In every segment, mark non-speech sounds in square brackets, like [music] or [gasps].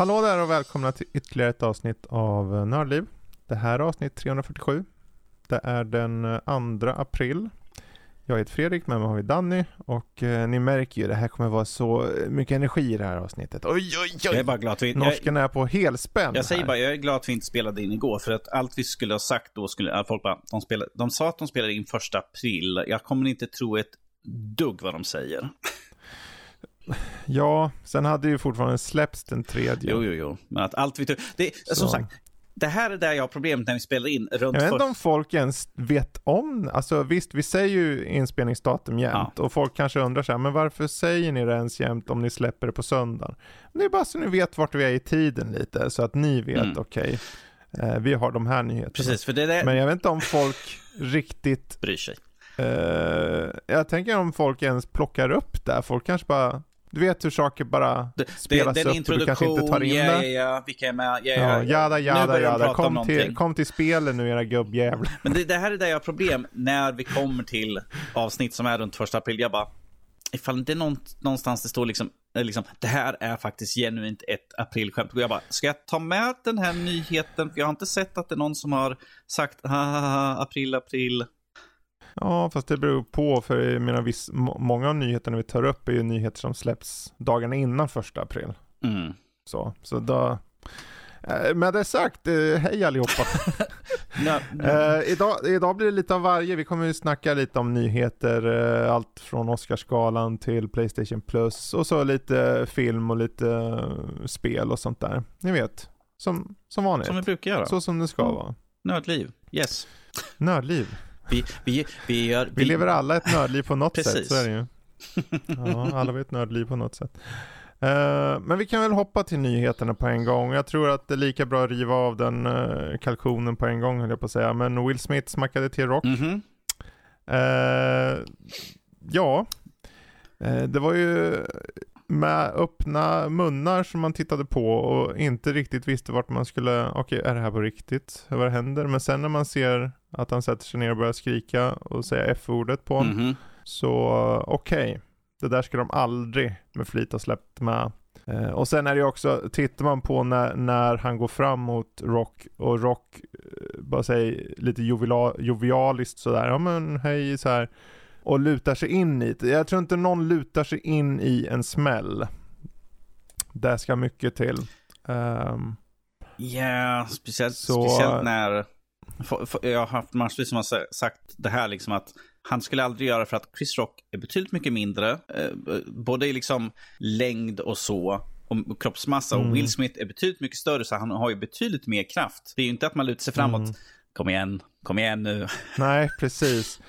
Hallå där och välkomna till ytterligare ett avsnitt av Nördliv. Det här är avsnitt 347. Det är den 2 april. Jag heter Fredrik, med mig har vi Danny och eh, ni märker ju det här kommer vara så mycket energi i det här avsnittet. Oj, oj, oj! Jag är bara glad att vi... Norsken är på helspänn Jag säger här. bara, jag är glad att vi inte spelade in igår. För att allt vi skulle ha sagt då skulle... att Folk bara, de, spelade, de sa att de spelade in första april. Jag kommer inte tro ett dugg vad de säger. Ja, sen hade ju fortfarande släppts den tredje. Jo, jo, jo. Men att allt vi... tog- Det, som sagt, det här är där jag har problemet när vi spelar in runt Jag vet inte om folk ens vet om, alltså visst vi säger ju inspelningsdatum jämt och folk kanske undrar så här, men varför säger ni det ens jämt om ni släpper det på söndagen? Men det är bara så ni vet vart vi är i tiden lite, så att ni vet, Mm. okej, eh, vi har de här nyheterna. Precis, för det där Men jag vet inte om folk riktigt, bryr sig. eh, jag tänker om folk ens plockar upp det, folk kanske bara, du vet hur saker bara Det, spelas det upp och du kanske inte tar in ja, det. ja, ja, vilka är med? Ja, Ja, ja, jada, jada, jada. Kom till, kom till spelen nu era gubbjävlar. Men det, det här är där jag har problem när vi kommer till avsnitt som är runt första april. Jag bara, ifall det är någon, någonstans det står liksom, eh, liksom, det här är faktiskt genuint ett aprilskämt. Och jag bara, ska jag ta med den här nyheten? För jag har inte sett att det är någon som har sagt, ha, ha, ha, april, april. Ja, fast det beror på, för jag menar, viss, må- många av nyheterna vi tar upp är ju nyheter som släpps dagarna innan första april. Mm. Så, så då... Eh, Med det sagt, eh, hej allihopa. [laughs] [laughs] Ja, Eh, idag, idag blir det lite av varje. Vi kommer ju snacka lite om nyheter, eh, allt från Oscarsgalan till Playstation Plus och så lite film och lite eh, spel och sånt där. Ni vet, som, som vanligt. som vi brukar göra. Så som det ska vara. Nördliv. Yes. Nördliv. Vi, vi, vi, gör, Vi lever alla ett nördliv på något sätt, så är det ju. Ja, alla har ett nördliv på något sätt. Eh, men vi kan väl hoppa till nyheterna på en gång. Jag tror att det är lika bra att riva av den uh, kalkonen på en gång höll jag på att säga. Men Will Smith smackade till rock. Mhm. Eh, ja, Eh, det var ju med öppna munnar som man tittade på och inte riktigt visste vart man skulle, okej är det här på riktigt? Vad händer? Men sen när man ser att han sätter sig ner och börjar skrika och säga F-ordet på honom, Mhm. så okej, det där ska de aldrig med flit ha släppt med. Eh, och sen är det också, tittar man på när, när han går fram mot Rock och Rock eh, bara säger lite jovialiskt sådär, ja men hej så här och lutar sig in i det. Jag tror inte någon lutar sig in i en smäll. Det ska mycket till. Ehm, Ja, speciellt, Så- speciellt när... Jag har haft massvis som har sa- sagt det här liksom att han skulle aldrig göra för att Chris Rock är betydligt mycket mindre. Eh, både i liksom längd och så. Och kroppsmassa. Mm. Och Will Smith är betydligt mycket större så han har ju betydligt mer kraft. Det är ju inte att man lutar sig framåt. Mm. Kom igen, kom igen nu. nej, precis.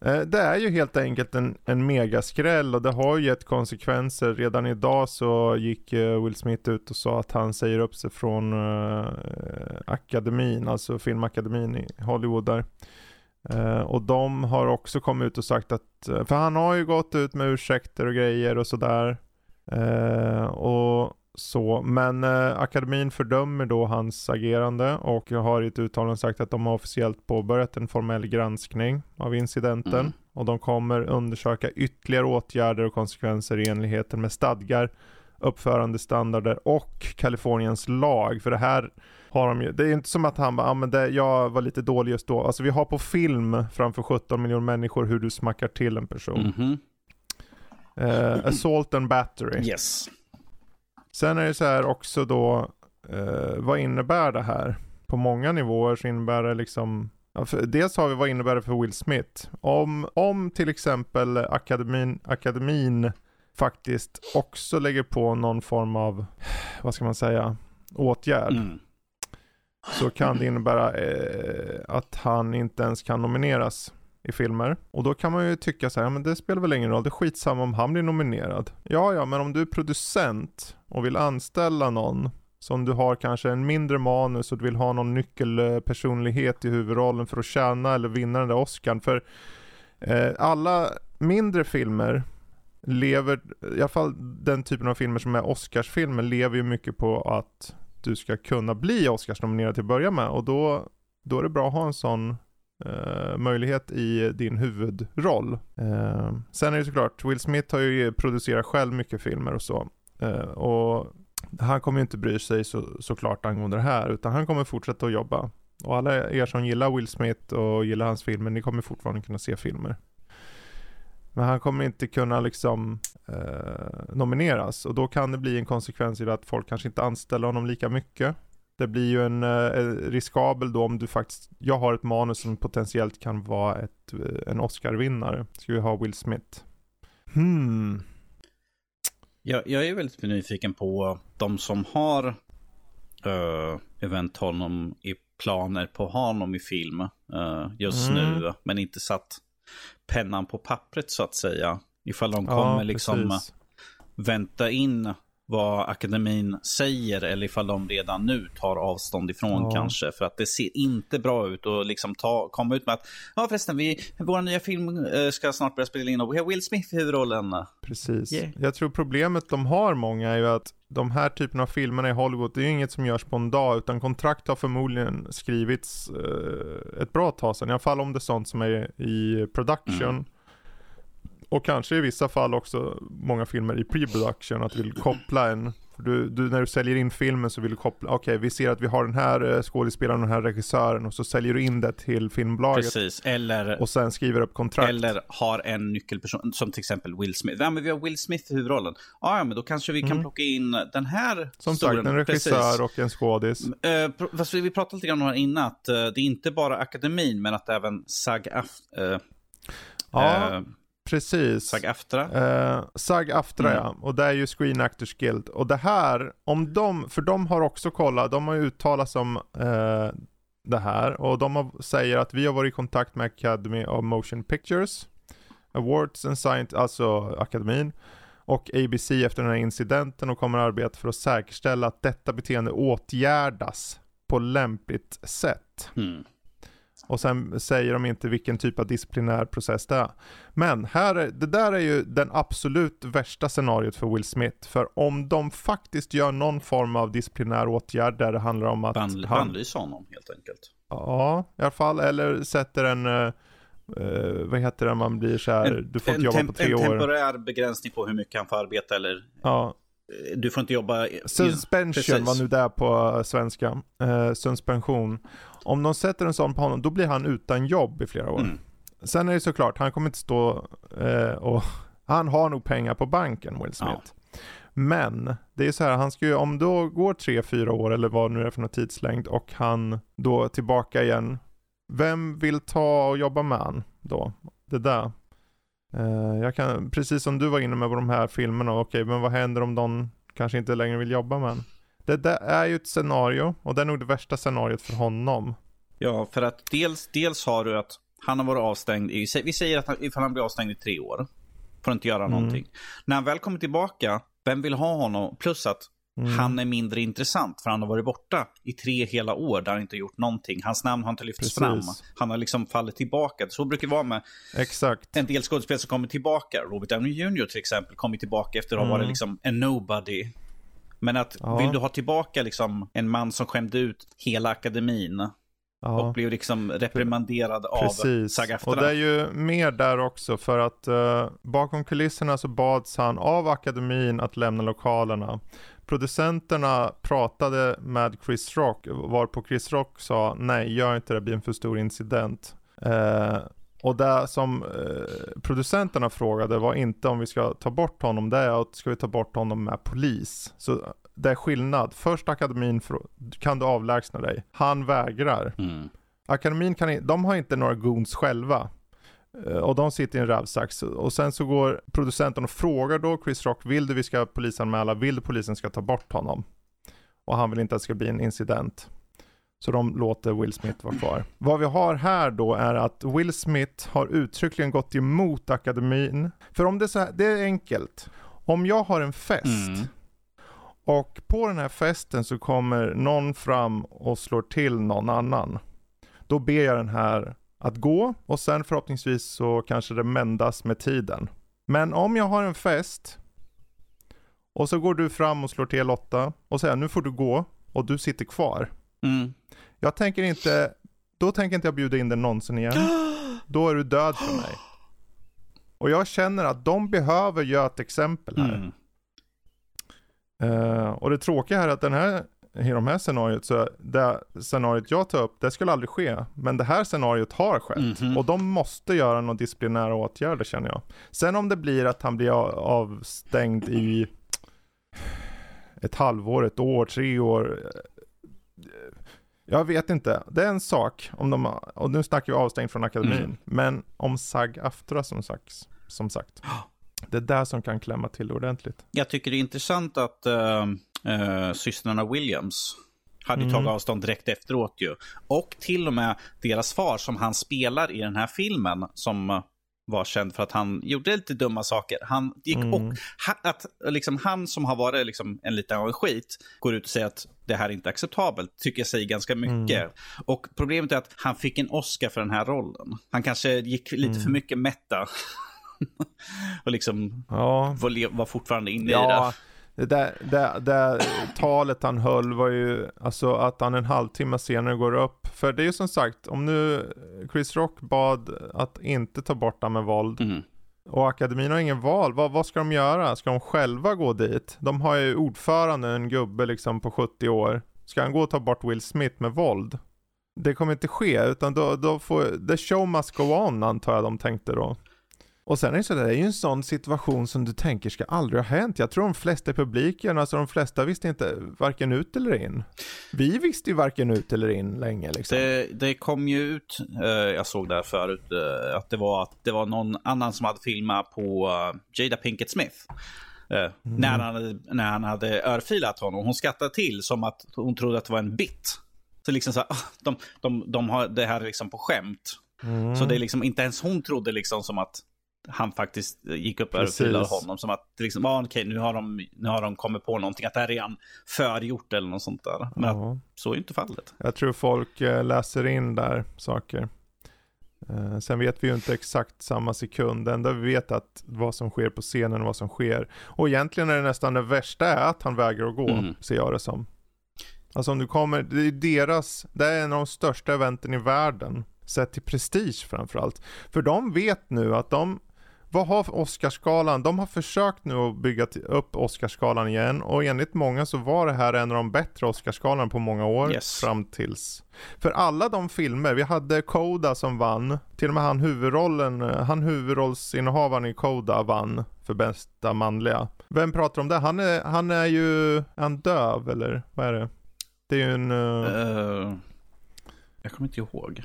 Eh, det är ju helt enkelt en, en megaskräll och det har ju gett konsekvenser. Redan idag så gick eh, Will Smith ut och sa att han säger upp sig från uh, akademin, alltså filmakademin i Hollywood där. Uh, och de har också kommit ut och sagt att, för han har ju gått ut med ursäkter och grejer och sådär. Uh, och så, men eh, akademin fördömer då hans agerande och har i ett uttalande sagt att de har officiellt påbörjat en formell granskning av incidenten Mm. och de kommer undersöka ytterligare åtgärder och konsekvenser i enlighet med stadgar, uppförandestandarder och Kaliforniens lag. För det här har de ju, det är inte som att han bara, ah, men det, jag var lite dålig just då. Alltså vi har på film framför 17 miljoner människor hur du smackar till en person. Mhm. Eh, assault and battery. Yes. Sen är det så här också då, eh, vad innebär det här? På många nivåer så innebär det liksom, dels har vi vad innebär det för Will Smith? Om, om till exempel akademin, akademin faktiskt också lägger på någon form av, vad ska man säga, åtgärd. Mm. så kan det innebära eh, att han inte ens kan nomineras i filmer. Och då kan man ju tycka så här, ja, men det spelar väl ingen roll, det är skitsamma om han blir nominerad. Ja, ja, men om du är producent och vill anställa någon som du har kanske en mindre manus och du vill ha någon nyckelpersonlighet i huvudrollen för att tjäna eller vinna den där Oscarn. För eh, alla mindre filmer lever, i alla fall den typen av filmer som är Oscarsfilmer, lever ju mycket på att du ska kunna bli Oscarsnominerad till att börja med. Och då, då är det bra att ha en sån Uh, möjlighet i din huvudroll. Uh, sen är det såklart, Will Smith har ju producerat själv mycket filmer och så. Uh, och han kommer ju inte bry sig så, såklart angående det här, utan han kommer fortsätta att jobba. Och alla er som gillar Will Smith och gillar hans filmer, ni kommer fortfarande kunna se filmer. Men han kommer inte kunna liksom nomineras och då kan det bli en konsekvens i att folk kanske inte anställer honom lika mycket. Det blir ju en eh, riskabel då om du faktiskt, jag har ett manus som potentiellt kan vara ett, eh, en Oscar-vinnare. Ska vi ha Will Smith? Hmm. Jag, jag är väldigt nyfiken på de som har uh, event honom i planer på honom i film uh, just mm. nu, men inte satt pennan på pappret så att säga. Ifall de kommer ja, liksom vänta in vad akademin säger eller ifall de redan nu tar avstånd ifrån ja. kanske. För att det ser inte bra ut att liksom ta, komma ut med att ja förresten, vi, vår nya film eh, ska snart börja spela in och vi har Will Smith i huvudrollen. Precis. Yeah. Jag tror problemet de har många är ju att de här typerna av filmerna i Hollywood, det är ju inget som görs på en dag, utan kontrakt har förmodligen skrivits eh, ett bra tag sedan. I alla fall om det är sånt som är i production. Mm och kanske i vissa fall också många filmer i pre-production, att du vill koppla en du, du, när du säljer in filmen så vill du koppla, okej okay, vi ser att vi har den här eh, skådespelaren och den här regissören och så säljer du in det till filmbolaget. Precis, eller... Och sen skriver upp kontrakt. Eller har en nyckelperson, som till exempel Will Smith. Ja men vi har Will Smith i huvudrollen. Ja men då kanske vi kan mm. plocka in den här Som stolen. sagt, en regissör Precis. och en skådis. Uh, vi pratade lite grann om det innan, att uh, det är inte bara akademin men att även SAG-AFTRA uh, Ja. Precis. SAG-AFTRA. Eh, SAG-AFTRA mm. ja, och det är ju Screen Actors Guild. Och det här, om de, för de har också kollat, de har uttalat sig om eh, det här. Och de har, säger att vi har varit i kontakt med Academy of Motion Pictures, Awards and Science, alltså akademin, och ABC efter den här incidenten och kommer arbeta för att säkerställa att detta beteende åtgärdas på lämpligt sätt. Mm. Och sen säger de inte vilken typ av disciplinär process det är. Men här är, det där är ju den absolut värsta scenariot för Will Smith. För om de faktiskt gör någon form av disciplinär åtgärd där det handlar om att... Band, han, bannlysa honom helt enkelt. Ja, i alla fall. Eller sätter en... Uh, vad heter det man blir så här, en, du får inte jobba på tre år. En temporär begränsning på hur mycket han får arbeta eller... Ja. Du får inte jobba... Suspension var nu där på svenska. Uh, suspension. Om de sätter en sån på honom, då blir han utan jobb i flera år. Mm. Sen är det såklart, han kommer inte stå eh, och han har nog pengar på banken, Will Smith. Ja. Men det är så här, han ska ju, om då går tre, fyra år eller vad nu är för någon tidslängd och han då tillbaka igen. Vem vill ta och jobba med han då? Det där. Eh, jag kan, precis som du var inne med på de här filmerna, okej okay, men vad händer om de kanske inte längre vill jobba med han? Det, det är ju ett scenario och det är nog det värsta scenariot för honom. Ja, för att dels, dels har du att han har varit avstängd i, vi säger att han, ifall han blir avstängd i tre år, får inte göra mm. någonting. När han väl kommer tillbaka, vem vill ha honom? Plus att mm. han är mindre intressant för han har varit borta i tre hela år där han inte gjort någonting. Hans namn har inte lyfts fram. Han har liksom fallit tillbaka. Så brukar det vara med Exakt. en del skådespelare som kommer tillbaka. Robert Downey Jr till exempel kommer tillbaka efter att ha varit mm. liksom en nobody men att ja. vill du ha tillbaka liksom en man som skämde ut hela akademin ja. och blev liksom reprimanderad Precis. av sag Och det är ju mer där också för att uh, bakom kulisserna så bads han av akademin att lämna lokalerna. Producenterna pratade med Chris Rock varpå Chris Rock sa nej gör inte det, blir en för stor incident. Uh, och det som eh, producenterna frågade var inte om vi ska ta bort honom, det är att ska vi ta bort honom med polis. Så det är skillnad. Först akademin kan du avlägsna dig. Han vägrar. Mm. Akademin kan de har inte några goons själva. Eh, och de sitter i en rävsax. Och sen så går producenten och frågar då Chris Rock, vill du vi ska polisanmäla, vill du polisen ska ta bort honom? Och han vill inte att det ska bli en incident. Så de låter Will Smith vara kvar. Vad vi har här då är att Will Smith har uttryckligen gått emot akademin. För om det är så här, det är enkelt. Om jag har en fest mm. Och på den här festen så kommer någon fram och slår till någon annan. Då ber jag den här att gå och sen förhoppningsvis så kanske det mändas med tiden. Men om jag har en fest och så går du fram och slår till Lotta och säger nu får du gå och du sitter kvar. Mm. Jag tänker inte, då tänker inte jag bjuda in dig någonsin igen. [gasps] Då är du död för mig. Och jag känner att de behöver göra ett exempel här. Mm. Eh, och det tråkiga här är att den här, i de här scenariot, så det scenariot jag tar upp, det skulle aldrig ske. Men det här scenariot har skett. Mhm. Och de måste göra några disciplinära åtgärder känner jag. Sen om det blir att han blir avstängd i ett halvår, ett år, tre år. eh, Jag vet inte. Det är en sak om de, och nu snackar vi avstängd från akademin. Mm. Men om SAG Aftra som sagt, som sagt. Det är där som kan klämma till ordentligt. Jag tycker det är intressant att uh, uh, systrarna Williams hade Mm. tagit avstånd direkt efteråt ju. Och till och med deras far som han spelar i den här filmen som var känd för att han gjorde lite dumma saker. Han gick Mm. och ha, att liksom han som har varit liksom en liten skit går ut och säger att det här är inte acceptabelt. Tycker jag säger ganska mycket. Mm. Och problemet är att han fick en Oscar för den här rollen. Han kanske gick lite Mm. för mycket meta. [laughs] och liksom Ja, var, var fortfarande inne i det. Ja, det där, det, det talet han höll var ju, alltså att han en halvtimme senare går upp. För det är ju som sagt, om nu Chris Rock bad att inte ta bort det med våld Mm. och akademin har ingen val, vad, vad ska de göra? Ska de själva gå dit? De har ju ordförande, en gubbe liksom på 70 år. Ska han gå och ta bort Will Smith med våld? Det kommer inte ske, utan då, då får, the show must go on antar jag de tänkte då. Och sen är det så där, det är ju en sån situation som du tänker ska aldrig ha hänt. Jag tror de flesta i publiken, alltså de flesta visste inte varken ut eller in. Vi visste ju varken ut eller in länge liksom. Det, det kom ju ut, eh, jag såg där förut, eh, att det var, att det var någon annan som hade filmat på eh, Jada Pinkett Smith. Eh, när, han hade, när han hade örfilat honom. Hon skrattade till som att hon trodde att det var en bit. Så liksom så här, ah, de, de, de har det här liksom på skämt. Mm. Så det är liksom inte ens hon trodde liksom som att han faktiskt gick upp och örfilade honom. Som att liksom, ah, okej, nu, har de, nu har de kommit på någonting, att det här är redan förgjort eller något sånt där. Men att, Ja. så är inte fallet. Jag tror folk eh, läser in där saker. Eh, sen vet vi ju inte exakt samma sekund. Det enda vi vet att vad som sker på scenen och vad som sker. Och egentligen är det nästan det värsta är att han vägrar att gå, Mm. ser jag det som. Alltså om du kommer, det är deras, det är en av de största eventen i världen. Sett till prestige framförallt. För de vet nu att de, vad har Oscarsgalan? De har försökt nu att bygga upp Oscarsgalan igen och enligt många så var det här en av de bättre Oscarsgalan på många år Yes. fram tills. För alla de filmer, vi hade Koda som vann, till och med han huvudrollen, han huvudrollsinnehavaren i Koda vann för bästa manliga. Vem pratar om det? Han är, han är ju, är han döv eller vad är det? Det är ju en, eh, Eh, jag kommer inte ihåg.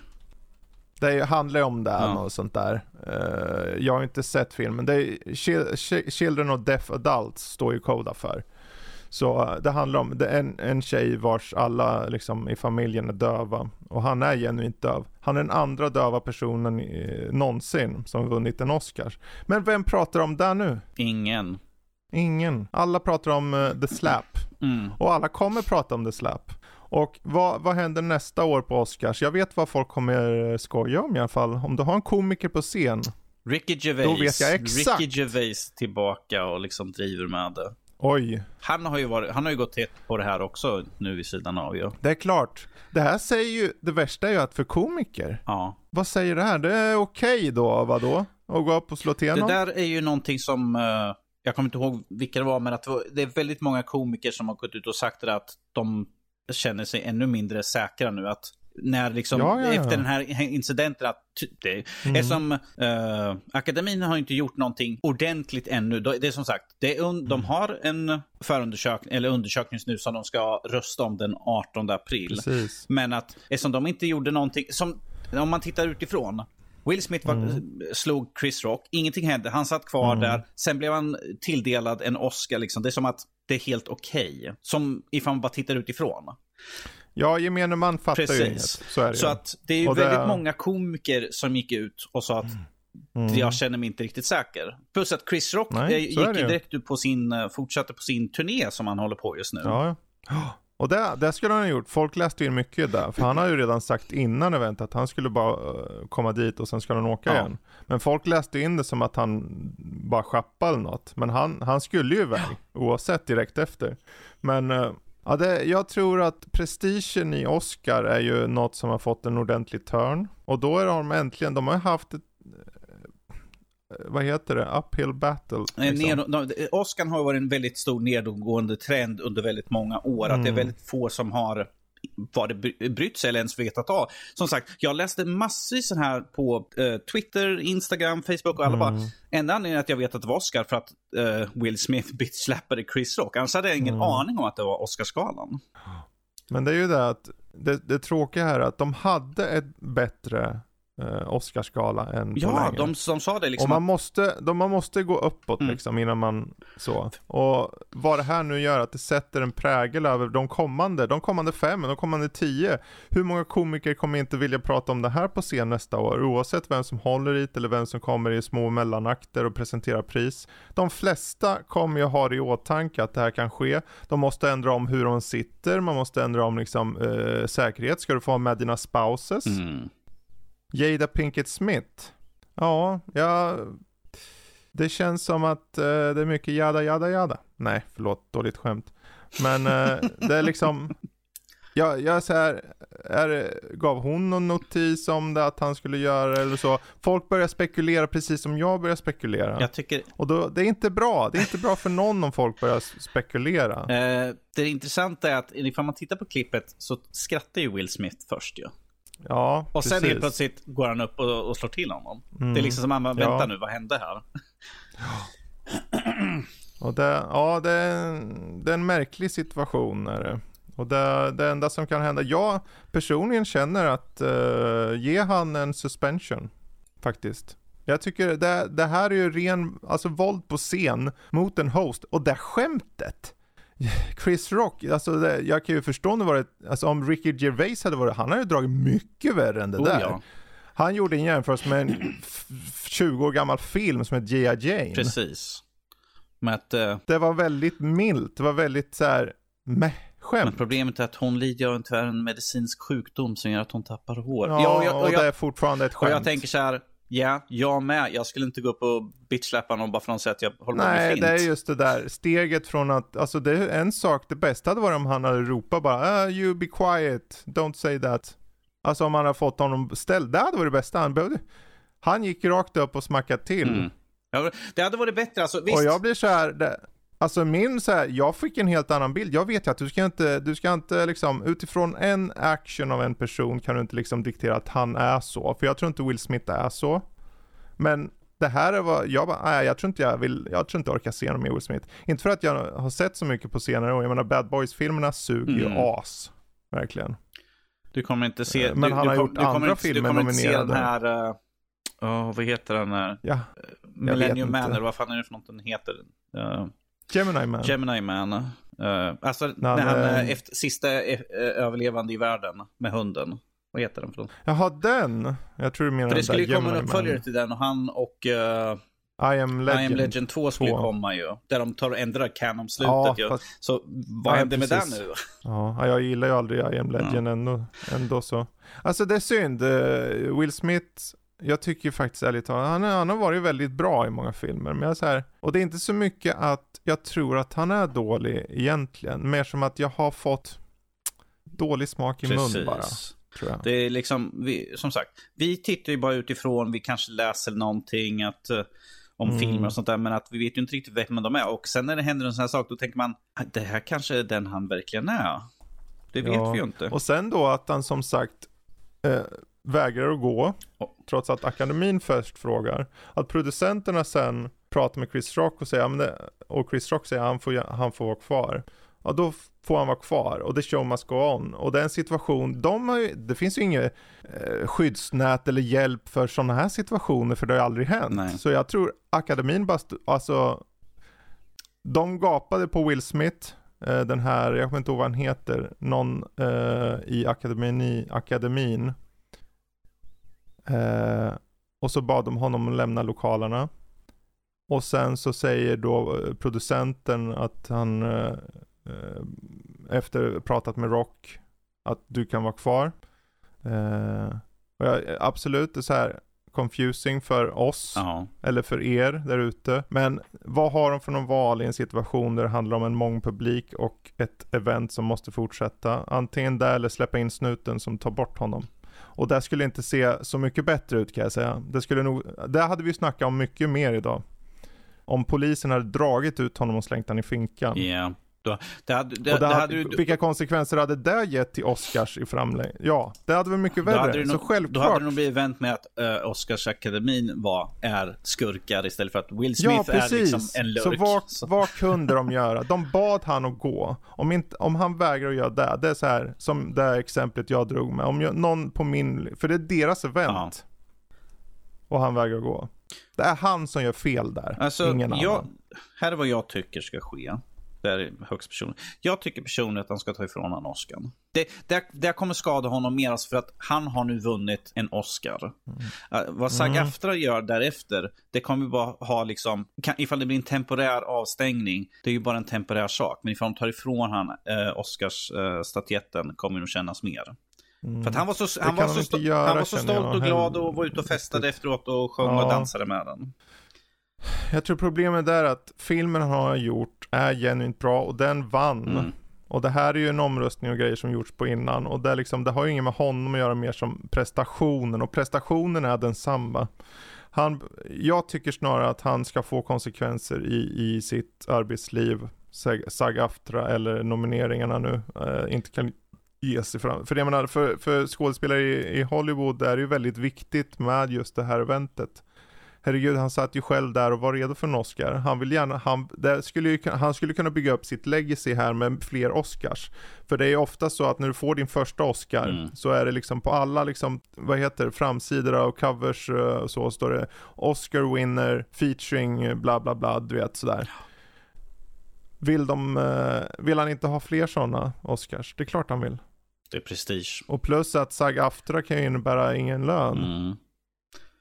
Det handlar ju om det, Ja. något sånt där. Eh, jag har inte sett filmen. Det är Chil- Chi- Children of Deaf Adults står ju Koda för. Så eh, det handlar om det en, en tjej vars alla liksom, i familjen är döva. Och han är genuint döv. Han är den andra döva personen i, någonsin som vunnit en Oscars. Men vem pratar om det nu? Ingen. Ingen. Alla pratar om eh, The Slap. Mm. Och alla kommer prata om The Slap. Och vad, vad händer nästa år på Oscars? Jag vet vad folk kommer skoja om i alla fall. Om du har en komiker på scen. Ricky Gervais. Då vet jag exakt. Ricky Gervais tillbaka och liksom driver med det. Oj, Han har ju, varit, han har ju gått hett på det här också nu vid sidan av ju. det är klart. Det här säger ju, det värsta är ju att för komiker, Ja. vad säger det här? Det är okej då, vadå? Att gå upp och slå till Det någon? där är ju någonting som, eh, jag kommer inte ihåg vilka det var, men att det var- det är väldigt många komiker som har gått ut och sagt det där att de känner sig ännu mindre säkra nu. Att när liksom, Ja, ja, ja. efter den här incidenten, att det Mm. är som, eh, akademin har inte gjort någonting ordentligt ännu. Det är som sagt, det är un, Mm. de har en förundersökning, eller undersökning nu som de ska rösta om den 18 april. Precis. Men att eftersom de inte gjorde någonting, som om man tittar utifrån. Will Smith var, slog Chris Rock, ingenting hände, han satt kvar där. Sen blev han tilldelad en Oscar liksom. Det är som att det är helt okej. Som ifall man bara tittar utifrån. Ja, gemene man fattar ju inget. Precis. Så är det Så att det är ju Och det- väldigt många komiker som gick ut och sa att Mm. Jag känner mig inte riktigt säker. Plus att Chris Rock Nej, gick direkt på sin, fortsatte på sin turné som han håller på just nu. Ja. Och det, det skulle han ha gjort. Folk läste in mycket där. För han har ju redan sagt innan eventet att han skulle bara uh, komma dit och sen skulle han åka ja. igen. Men folk läste in det som att han bara schappade eller något. Men han, han skulle ju iväg oavsett direkt efter. Men uh, ja, det, jag tror att prestigen i Oscar är ju något som har fått en ordentlig törn. Och då är de äntligen, de har haft ett vad heter det, uphill battle. Liksom. Ned, Oscar har varit en väldigt stor nedgående trend under väldigt många år. Mm. Att det är mm. väldigt få som har varit brytt sig eller ens vetat av. Som sagt, jag läste massvis så här på uh, Twitter, Instagram, Facebook och alla mm. bara. Enda anledningen att jag vet att det var Oscar för att uh, Will Smith [laughs] bitchslappade Chris Rock. Annars hade jag ingen mm. aning om att det var Oscarsgalan. Men det är ju det att det, det tråkiga här är att de hade ett bättre eh, Oscarsgala än Ja, på de, de sa det liksom. Och man måste, de, man måste gå uppåt mm. liksom innan man så. Och vad det här nu gör att det sätter en prägel över de kommande, de kommande fem, de kommande tio. Hur många komiker kommer inte vilja prata om det här på scen nästa år? Oavsett vem som håller i eller vem som kommer i små mellanakter och presenterar pris. De flesta kommer ju ha det i åtanke att det här kan ske. De måste ändra om hur de sitter, man måste ändra om liksom eh, säkerhet. Ska du få ha med dina spouses? Mm. Jada Pinkett Smith. Ja, ja. Det känns som att uh, det är mycket jada jada jada. Nej, förlåt, dåligt skämt. Men uh, det är liksom, ja, jag så här, är, gav hon någon notis om det att han skulle göra eller så? Folk börjar spekulera precis som jag börjar spekulera. Jag tycker... Och då, det är inte bra. Det är inte bra för någon om folk börjar spekulera. Uh, det intressanta är att ifall man tittar på klippet så skrattar ju Will Smith först ju. Ja. Ja, Och sen helt plötsligt går han upp och, och slår till honom. Mm. Det är liksom som att vänta ja. nu, vad hände här? och det, ja, det är, det är en märklig situation. Är det. Och det, det enda som kan hända, jag personligen känner att uh, ge han en suspension. Faktiskt. Jag tycker det, det här är ju ren, alltså våld på scen mot en host. Och det skämtet Chris Rock, alltså jag kan ju förstå om det varit, alltså om Ricky Gervais hade varit, han hade ju dragit mycket värre än det oh, där. Ja. Han gjorde en jämförelse med en 20 år gammal film som heter G.I. Jane. Precis. Att, uh... Det var väldigt milt, det var väldigt så här, meh, skämt. Men problemet är att hon lider av en medicinsk sjukdom som gör att hon tappar hår. Ja, ja och, jag, och, och det är fortfarande ett skämt. Och jag tänker så här, Ja, jag med. Jag skulle inte gå upp och bitchsläppa någon bara för att de säger att jag håller på med flint. Nej, det är just det där steget från att, alltså det är en sak, det bästa hade varit om han hade ropat bara ah, you be quiet, don't say that. Alltså om han hade fått honom ställd, det hade varit det bästa. Han behövde, han gick rakt upp och smackade till. Mm. Det hade varit bättre alltså, visst. Och jag blir så här, det, Alltså min så här, jag fick en helt annan bild. Jag vet ju att du ska inte, du ska inte liksom, utifrån en action av en person kan du inte liksom diktera att han är så. För jag tror inte Will Smith är så. Men det här är vad, jag bara, nej jag tror inte jag vill, jag tror inte jag orkar se honom i Will Smith. Inte för att jag har sett så mycket på senare år, jag menar Bad Boys-filmerna suger mm. ju as. Verkligen. Du kommer inte se, Men du, han har du, gjort du andra inte, filmer. Du kommer inte se den här, uh, vad heter den här? Ja, Millennium Man, eller vad fan är det för något den heter? Uh, Gemini Man. Gemini Man. Uh, alltså när han är efter, sista överlevande i världen med hunden. Vad heter den för något? Jaha, den? Jag tror du menar För det skulle ju komma en uppföljare till den och han och uh, I, am Legend I am Legend 2 skulle 2. komma ju. Där de tar och ändrar canon-slutet ja, ju. Fast... Så vad ja, händer med den nu? [laughs] Ja, jag gillar ju aldrig I am Legend ja. ändå, ändå så. Alltså det är synd. Will Smith jag tycker faktiskt ärligt talat, han, han har varit väldigt bra i många filmer. Men jag så här, och det är inte så mycket att jag tror att han är dålig egentligen. Mer som att jag har fått dålig smak i Precis. mun bara. Det är liksom, vi, som sagt, vi tittar ju bara utifrån, vi kanske läser någonting att, uh, om mm. filmer och sånt där, men att vi vet ju inte riktigt vem de är. Och sen när det händer en sån här sak, då tänker man, ah, det här kanske är den han verkligen är. Det vet ja. vi ju inte. Och sen då att han som sagt eh, vägrar att gå, oh. Trots att akademin först frågar. Att producenterna sen pratar med Chris Rock och säger, det, och Chris Rock säger han får, han får vara kvar ja då får han vara kvar och the show must go on. Och det är en situation, de har ju, det finns ju inget eh, skyddsnät eller hjälp för sådana här situationer för det har ju aldrig hänt. Nej. Så jag tror akademin bara, alltså, de gapade på Will Smith, eh, den här, jag kommer inte ihåg vad han heter, någon eh, i akademin, i akademin. Eh, och så bad de honom att lämna lokalerna. Och sen så säger då eh, producenten att han eh, eh, efter pratat med Rock att du kan vara kvar. Eh, och jag, absolut, det är så här confusing för oss Ja. eller för er där ute. Men vad har de för någon val i en situation där det handlar om en mångpublik och ett event som måste fortsätta? Antingen det eller släppa in snuten som tar bort honom. Och det skulle inte se så mycket bättre ut kan jag säga. Det skulle nog, det hade vi snackat om mycket mer idag. Om polisen hade dragit ut honom och slängt honom i finkan. Yeah. Då, det hade, det, det hade, hade vilka konsekvenser hade det gett till Oscars i framlängd? Ja, det hade varit mycket hade värre. det så nog, självklart. Då hade det nog blivit vänt med att uh, Oscarsakademin var, är skurkar istället för att Will Smith Ja, precis. är liksom en lurk. så vad, Så- vad kunde de göra? De bad han att gå. Om, inte, om han vägrar att göra det, det är så här som det här exemplet jag drog med. Om jag, någon på min, för det är deras event. Och han vägrar att gå. Det är han som gör fel där, Alltså, ingen jag, annan. här är vad jag tycker ska ske. Det är högst personligt. Jag tycker personligen att han ska ta ifrån honom Oscar. Det, det, det kommer skada honom mer alltså för att han har nu vunnit en Oscar. Uh, vad SAG-AFTRA gör därefter, det kommer bara ha liksom, kan, ifall det blir en temporär avstängning, det är ju bara en temporär sak. Men ifall de tar ifrån han uh, Oscars-statyetten kommer det nog kännas mer. För att han var så, han var så, inte sto- göra, han var så stolt och glad och var ute och festade efteråt och sjöng Ja. och dansade med den. Jag tror problemet är att filmen han har gjort är genuint bra och den vann. Mm. Och det här är ju en omröstning och grejer som gjorts på innan och det, liksom, det har ju inget med honom att göra mer som prestationen och prestationen är densamma. Han, jag tycker snarare att han ska få konsekvenser i, i sitt arbetsliv, Sag- SAG-AFTRA eller nomineringarna nu, eh, inte kan ge sig fram. För jag menar, för, för skådespelare i, i Hollywood är det ju väldigt viktigt med just det här eventet. Herregud, han satt ju själv där och var redo för en Oscar. Han vill gärna, han, skulle ju, han skulle kunna bygga upp sitt legacy här med fler Oscars. För det är ju ofta så att när du får din första Oscar Mm. så är det liksom på alla liksom, vad heter framsidor och covers eh, så står det Oscar winner featuring bla bla bla, du vet sådär. Vill de, eh, vill han inte ha fler sådana Oscars? Det är klart han vill. Det är prestige. Och plus att SAG-AFTRA kan ju innebära ingen lön. Mm.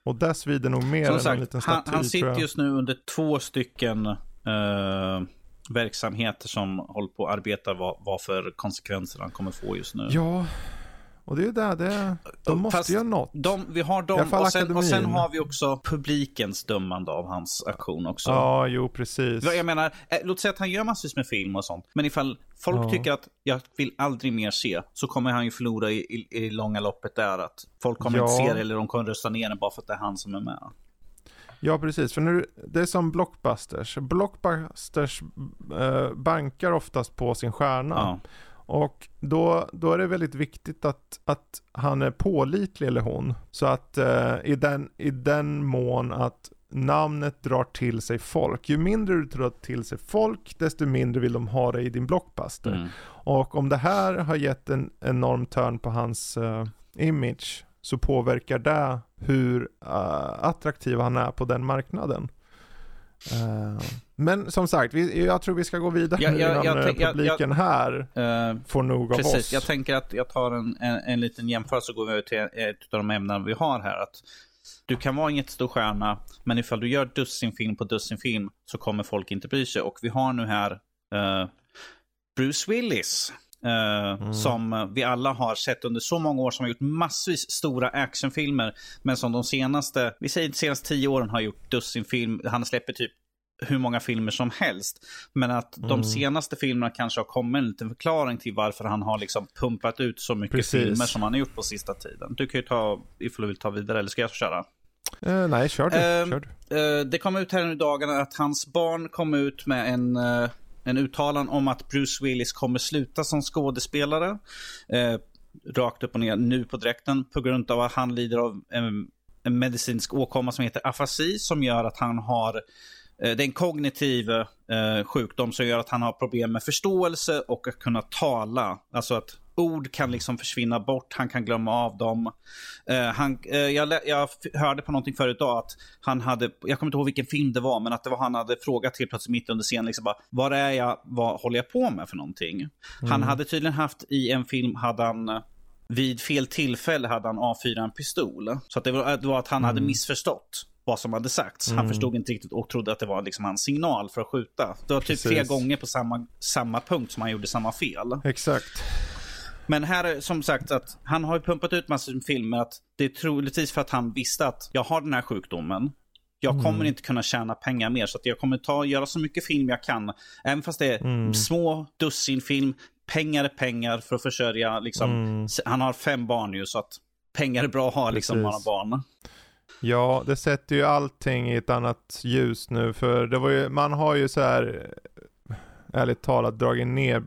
Och det svider nog mer Som än en sagt, liten han, staty han tror sitter just nu under två stycken eh, verksamheter som håller på att arbeta vad, vad för konsekvenser han kommer få just nu. Ja, och det är ju det, det de måste Fast göra något. De, vi har dem och sen, och sen har vi också publikens dömande av hans aktion också. Ja, jo precis. Jag menar, eh, låt säga att han gör massvis med film och sånt. Men ifall folk Ja. tycker att jag vill aldrig mer se, så kommer han ju förlora i, i, i långa loppet där. Att folk kommer Ja. inte se det eller de kommer rösta ner den bara för att det är han som är med. Ja, precis. För nu, det är som Blockbusters. Blockbusters eh, bankar oftast på sin stjärna. Ja. Och då, då är det väldigt viktigt att, att han är pålitlig eller hon. Så att eh, i, den, i den mån att namnet drar till sig folk. Ju mindre du drar till sig folk, desto mindre vill de ha dig i din blockbuster. Mm. Och om det här har gett en enorm törn på hans eh, image så påverkar det hur eh, attraktiv han är på den marknaden. Eh, men som sagt, vi, jag tror vi ska gå vidare Ja, nu ja, innan jag eh, tänk- jag- publiken här Eh, får nog av Precis, oss. jag tänker att jag tar en, en, en liten jämförelse och går över till ett av de ämnen vi har här. Att du kan vara en jättestor stjärna, men ifall du gör dussin film på dussin film så kommer folk inte bry sig. Och vi har nu här eh, Bruce Willis. Eh, Som vi alla har sett under så många år som har gjort massvis stora actionfilmer. Men som de senaste, vi säger de senaste tio åren har gjort dussin film. Han släpper typ hur många filmer som helst. Men att de senaste filmerna kanske har kommit en liten förklaring till varför han har liksom pumpat ut så mycket Precis. filmer som han har gjort på sista tiden. Du kan ju ta, ifall du vill ta vidare, eller ska jag köra? Eh, nej, kör du. Ehm, kör du. Eh, det kom ut här nu i dagarna att hans barn kom ut med en, en uttalan om att Bruce Willis kommer sluta som skådespelare. Eh, rakt upp och ner nu på direkten på grund av att han lider av en, en medicinsk åkomma som heter afasi som gör att han har eh, det är en kognitiv eh, sjukdom som gör att han har problem med förståelse och att kunna tala. Alltså att ord kan liksom försvinna bort, han kan glömma av dem. Eh, han, eh, jag, jag hörde på någonting förut idag att han hade, jag kommer inte ihåg vilken film det var, men att det var han hade frågat helt plötsligt mitt under scenen, liksom bara, vad är jag, vad håller jag på med för någonting? Han hade tydligen haft i en film, hade han vid fel tillfälle hade han avfyrat en pistol. Så att det, var, det var att han hade Mm. missförstått vad som hade sagts. Han förstod inte riktigt och trodde att det var liksom hans signal för att skjuta. Det var typ Precis. tre gånger på samma, samma punkt som han gjorde samma fel. Exakt. Men här är som sagt att han har ju pumpat ut massor med filmer att det är troligtvis för att han visste att jag har den här sjukdomen. Jag Mm. kommer inte kunna tjäna pengar mer så att jag kommer ta, göra så mycket film jag kan. Även fast det är Mm. små dussin film. Pengar är pengar för att försörja liksom. Mm. Han har fem barn ju så att pengar är bra att ha liksom om man har barn. Ja, det sätter ju allting i ett annat ljus nu. För det var ju, man har ju så här ärligt talat dragit ner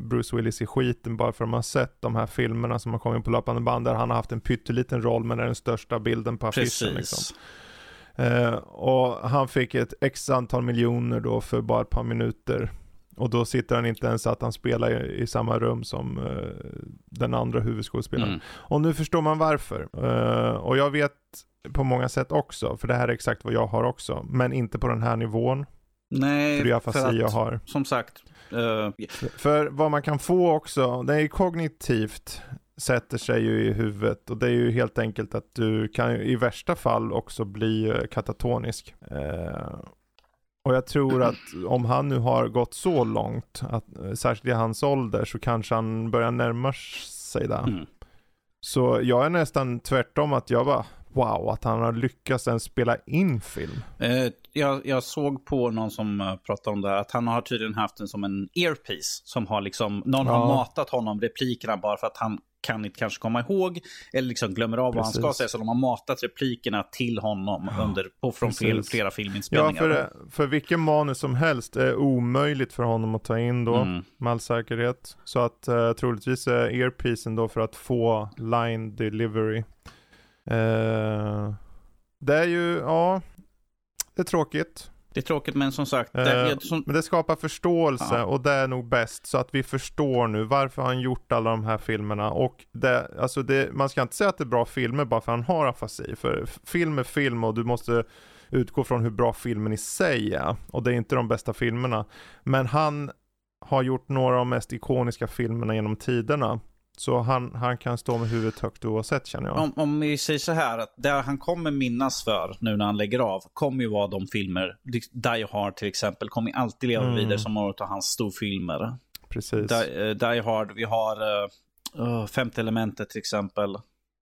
Bruce Willis i skiten bara för att man har sett de här filmerna som har kommit på löpande band där han har haft en pytteliten roll men är den största bilden på affischen. Liksom. Eh, och han fick ett x antal miljoner då för bara ett par minuter. Och då sitter han inte ens att han spelar i, i samma rum som eh, den andra huvudskådespelaren. Mm. Och nu förstår man varför. Eh, och jag vet på många sätt också, för det här är exakt vad jag har också. Men inte på den här nivån, Nej, för afasi jag att, har. som sagt. eh, För vad man kan få också, det är ju kognitivt sätter sig ju i huvudet och det är ju helt enkelt att du kan i värsta fall också bli eh, katatonisk. Eh, och jag tror att om han nu har gått så långt, att, särskilt i hans ålder, så kanske han börjar närma sig det. mm. Så jag är nästan tvärtom att jag bara, wow, att han har lyckats ens spela in film. Eh, jag, jag såg på någon som eh, pratade om det här, att han har tydligen haft den som en earpiece. Som har liksom, någon Ja. har matat honom replikerna bara för att han kan inte kanske komma ihåg. Eller liksom glömmer av vad han ska Precis. säga. Så de har matat replikerna till honom under, på, från Precis. fel, flera Ja, filminspelningar. för, för vilken manus som helst är omöjligt för honom att ta in då, Mm. med all säkerhet. Så att uh, troligtvis är earpiecen då för att få line delivery. Eh, det är ju, ja, det är tråkigt. Det är tråkigt men som sagt. Eh, det, jag, som, Men det skapar förståelse Ja. och det är nog bäst så att vi förstår nu varför han gjort alla de här filmerna och det, alltså det, man ska inte säga att det är bra filmer bara för att han har afasi för film är film och du måste utgå från hur bra filmen i sig är och det är inte de bästa filmerna men han har gjort några av de mest ikoniska filmerna genom tiderna så han, han kan stå med huvudet högt oavsett känner jag. om, om vi säger så här, att det han kommer minnas för nu när han lägger av, kommer ju vara de filmer, Die Hard till exempel, kommer alltid leva Mm. vidare som några av hans storfilmer. Precis. Die, eh, Die Hard, vi har uh, Femte elementet till exempel.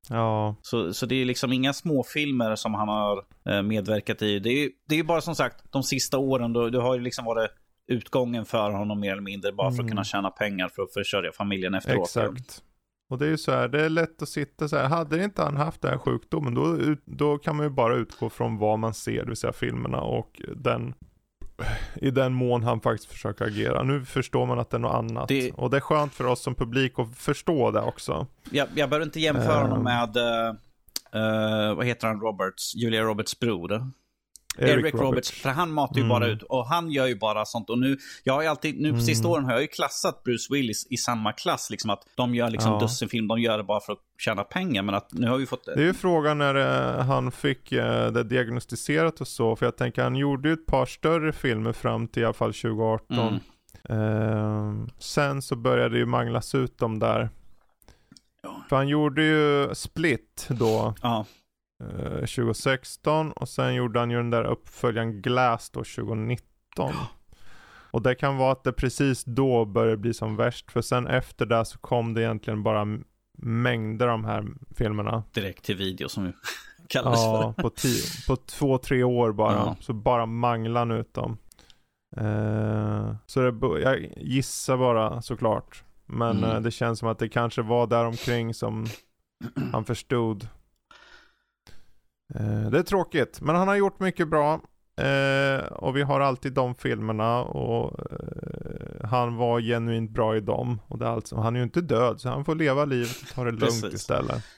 Ja, Så, så det är liksom inga småfilmer som han har medverkat i. Det är ju det är bara som sagt de sista åren, då, det har ju liksom varit utgången för honom mer eller mindre bara för att Mm. kunna tjäna pengar för att försörja familjen efteråt. Exakt. Och det är ju så här, det är lätt att sitta så här, hade inte han haft den här sjukdomen då, då kan man ju bara utgå från vad man ser, det vill säga filmerna och den i den mån han faktiskt försöker agera. Nu förstår man att det är något annat. Det- Och det är skönt för oss som publik att förstå det också. Jag, jag behöver inte jämföra honom Ehm. med, eh, vad heter han, Roberts, Julia Roberts bror. Eric, Roberts. För han matar ju Mm. bara ut och han gör ju bara sånt. Och nu, jag har alltid, nu på sista Mm. åren har jag ju klassat Bruce Willis i samma klass. Liksom att de gör liksom Ja. dussinfilm, de gör det bara för att tjäna pengar. Men att nu har vi fått... Det är ju frågan när eh, han fick eh, det diagnostiserat och så, för jag tänker han gjorde ju ett par större filmer fram till i alla fall 2018. Mm. Ehm, sen så började det ju manglas ut de där. Ja. För han gjorde ju Split då, Ja, eh, 2016 och sen gjorde han ju den där uppföljaren Glass då 2019. Och det kan vara att det precis då började bli som värst, för sen efter det så kom det egentligen bara mängder av de här filmerna. direkt till video som [laughs] kallas Ja, på, tio, på två, tre år bara. Ja. Så bara manglar han ut dem. Eh, så det, jag gissar bara såklart. Men Mm. eh, det känns som att det kanske var där omkring som han förstod. Eh, det är tråkigt, men han har gjort mycket bra. Eh, och vi har alltid de filmerna och eh, han var genuint bra i dem. Och det är alltså, han är ju inte död så han får leva livet och ta det lugnt istället. [clears throat]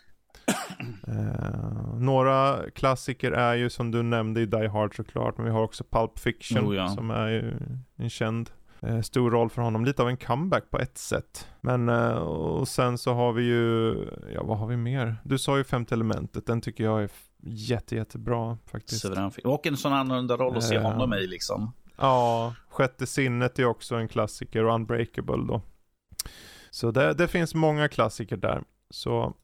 Eh, några klassiker är ju som du nämnde i Die Hard såklart, men vi har också Pulp Fiction Oh, ja. som är ju en känd eh, stor roll för honom. Lite av en comeback på ett sätt. Men eh, och sen så har vi ju, ja vad har vi mer? Du sa ju Femte Elementet, den tycker jag är jätte jättebra faktiskt. Suverän film. Och en sån annorlunda roll att se Eh. honom i liksom. Ja, Sjätte sinnet är också en klassiker och Unbreakable då. Så det, det finns många klassiker där. Så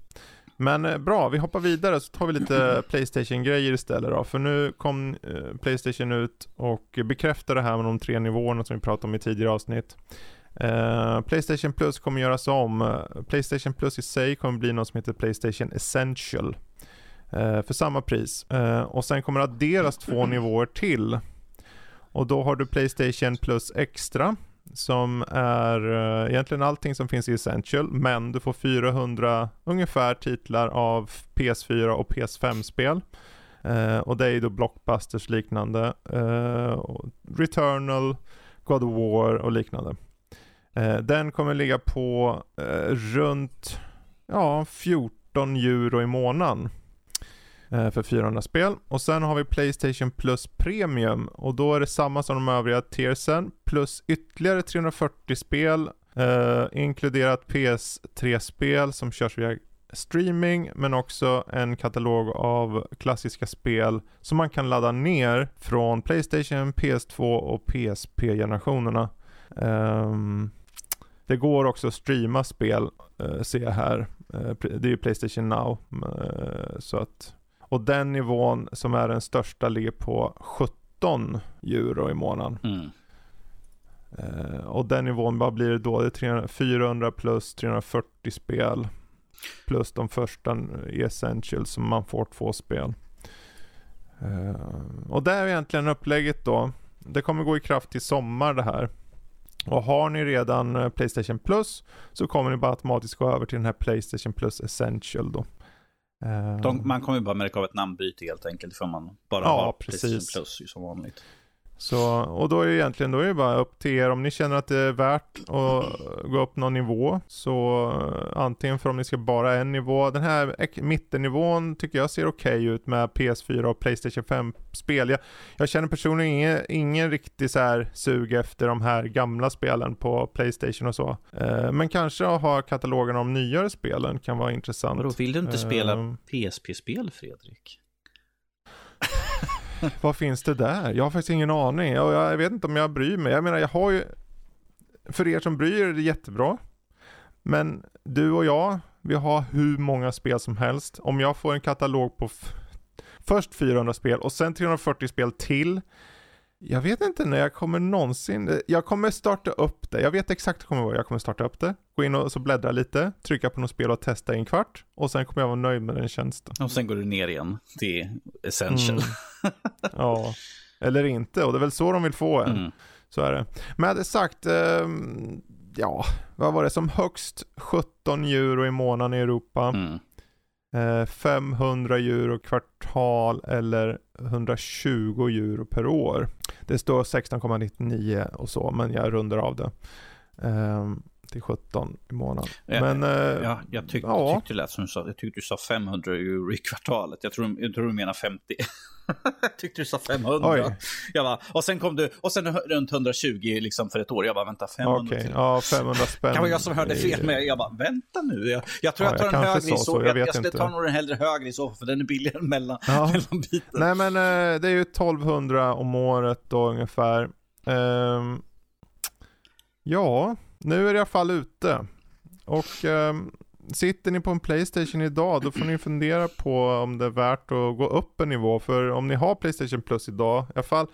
men eh, bra, vi hoppar vidare så tar vi lite [laughs] Playstation-grejer istället då. För nu kom eh, Playstation ut och bekräftar det här med de tre nivåerna som vi pratade om i tidigare avsnitt. Eh, Playstation Plus kommer göras om. Eh, Playstation Plus i sig kommer bli något som heter Playstation Essential. Eh, för samma pris. Eh, och sen kommer det adderas två nivåer till. Och då har du Playstation Plus Extra som är eh, egentligen allting som finns i Essential, men du får 400 ungefär titlar av PS4 och PS5-spel. Uh, eh, och det är ju då blockbusters liknande. Uh, Returnal, God of War och liknande. den kommer ligga på runt ja, 14 euro i månaden. Eh, för 400 spel. Och sen har vi Playstation Plus Premium och då är det samma som de övriga tiersen plus ytterligare 340 spel eh, inkluderat PS3-spel som körs via streaming men också en katalog av klassiska spel som man kan ladda ner från Playstation, PS2 och PSP-generationerna. Um, ehm, det går också att streama spel, uh, ser jag här. Uh, det är ju Playstation Now. Uh, så att och den nivån som är den största ligger på 17 euro i månaden. Mm. Eh, och den nivån, vad blir det då? Det är 300, 400 plus 340 spel. Plus de första essentials som man får två spel. Eh, och det är egentligen upplägget då. Det kommer gå i kraft till sommar det här. Och har ni redan eh, Playstation Plus så kommer ni bara automatiskt gå över till den här Playstation Plus Essential då. De, man kommer ju bara märka av ett namnbyte helt enkelt. För man bara ja, har precis. Plus som vanligt. Så, och då är det egentligen då är det bara upp till er om ni känner att det är värt att gå upp någon nivå. Så antingen för om ni ska bara en nivå. Den här mittennivån tycker jag ser okej okay ut med PS4 och Playstation 5-spel. Jag, jag, känner personligen ingen, ingen riktig så här sug efter de här gamla spelen på Playstation och så. Eh, men kanske att ha katalogen om nyare spelen kan vara intressant. Och då vill du inte spela eh, PSP-spel Fredrik? Vad finns det där? Jag har faktiskt ingen aning. Jag, jag vet inte om jag bryr mig. Jag menar, jag har ju... För er som bryr er är det jättebra. Men du och jag, vi har hur många spel som helst. Om jag får en katalog på först 400 spel och sen 340 spel till jag vet inte när jag kommer någonsin, jag kommer starta upp det. Jag vet exakt hur det kommer vara. Jag kommer starta upp det, gå in och så bläddra lite, trycka på något spel och testa i en kvart. Och sen kommer jag vara nöjd med den tjänsten. Och sen går du ner igen till essential. Mm. [laughs] ja, eller inte. Och det är väl så de vill få en. Mm. Så är det. Med det sagt, eh, ja, vad var det som högst 17 euro i månaden i Europa. Mm. Eh, 500 euro kvartal eller 120 euro per år. Det står 16,99 och så, men jag rundar av det. Um, till 17 i månaden. Ja, men, ja, jag tyck, ja. tyckte det lät som du sa, jag tyckte du sa 500 euro i kvartalet. Jag tror, jag tror du menar 50. [laughs] jag tyckte du sa 500. Oj. Jag bara, och sen kom du, och sen runt 120 liksom för ett år. Jag bara, vänta, 500 okay. Ja, 500 spänn. kan vara jag som hörde fel, men jag bara, vänta nu. Jag, jag tror ja, jag tar den högre i så, jag, jag, jag tar nog den hellre högre i så för den är billigare mellan, ja. [laughs] mellan biten. Nej, men uh, det är ju 1200 om året då ungefär. Um, ja, nu är det i alla fall ute. Och um, sitter ni på en Playstation idag, då får ni fundera på om det är värt att gå upp en nivå. För om ni har Playstation Plus idag, i alla fall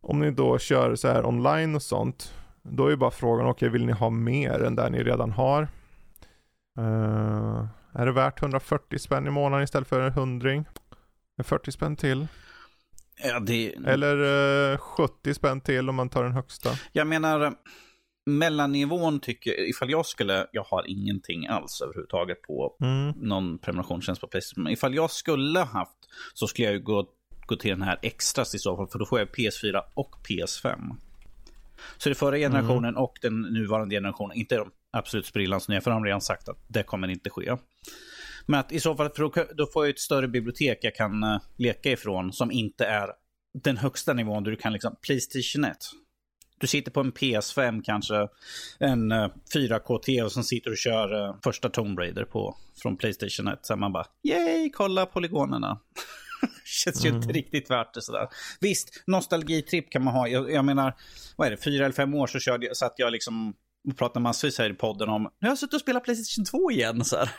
om ni då kör så här online och sånt, då är ju bara frågan, okej okay, vill ni ha mer än det ni redan har? Uh, är det värt 140 spänn i månaden istället för en hundring? 40 spänn till? Ja, det... Eller uh, eh, 70 spänn till om man tar den högsta. Jag menar, mellannivån tycker jag, ifall jag skulle, jag har ingenting alls överhuvudtaget på mm. någon prenumerationstjänst på Playstation. Men ifall jag skulle haft så skulle jag ju gå, gå till den här extras i så fall. För då får jag PS4 och PS5. Så det förra generationen mm. och den nuvarande generationen, inte de absolut sprillans nya, för de har redan sagt att det kommer inte ske. Men att i så fall, för då, då får jag ett större bibliotek jag kan uh, leka ifrån som inte är den högsta nivån där du kan liksom Playstation 1 du sitter på en PS5 kanske, en 4K-TV och sen sitter och kör uh, första Tomb Raider på, från Playstation 1. Så man bara, yay, kolla polygonerna. [laughs] Känns ju mm. inte riktigt värt det sådär. Visst, nostalgitripp kan man ha. Jag, jag, menar, vad är det, fyra eller fem år så körde, satt jag liksom och pratade massvis här i podden om, nu har jag suttit och spelat Playstation 2 igen. Så här.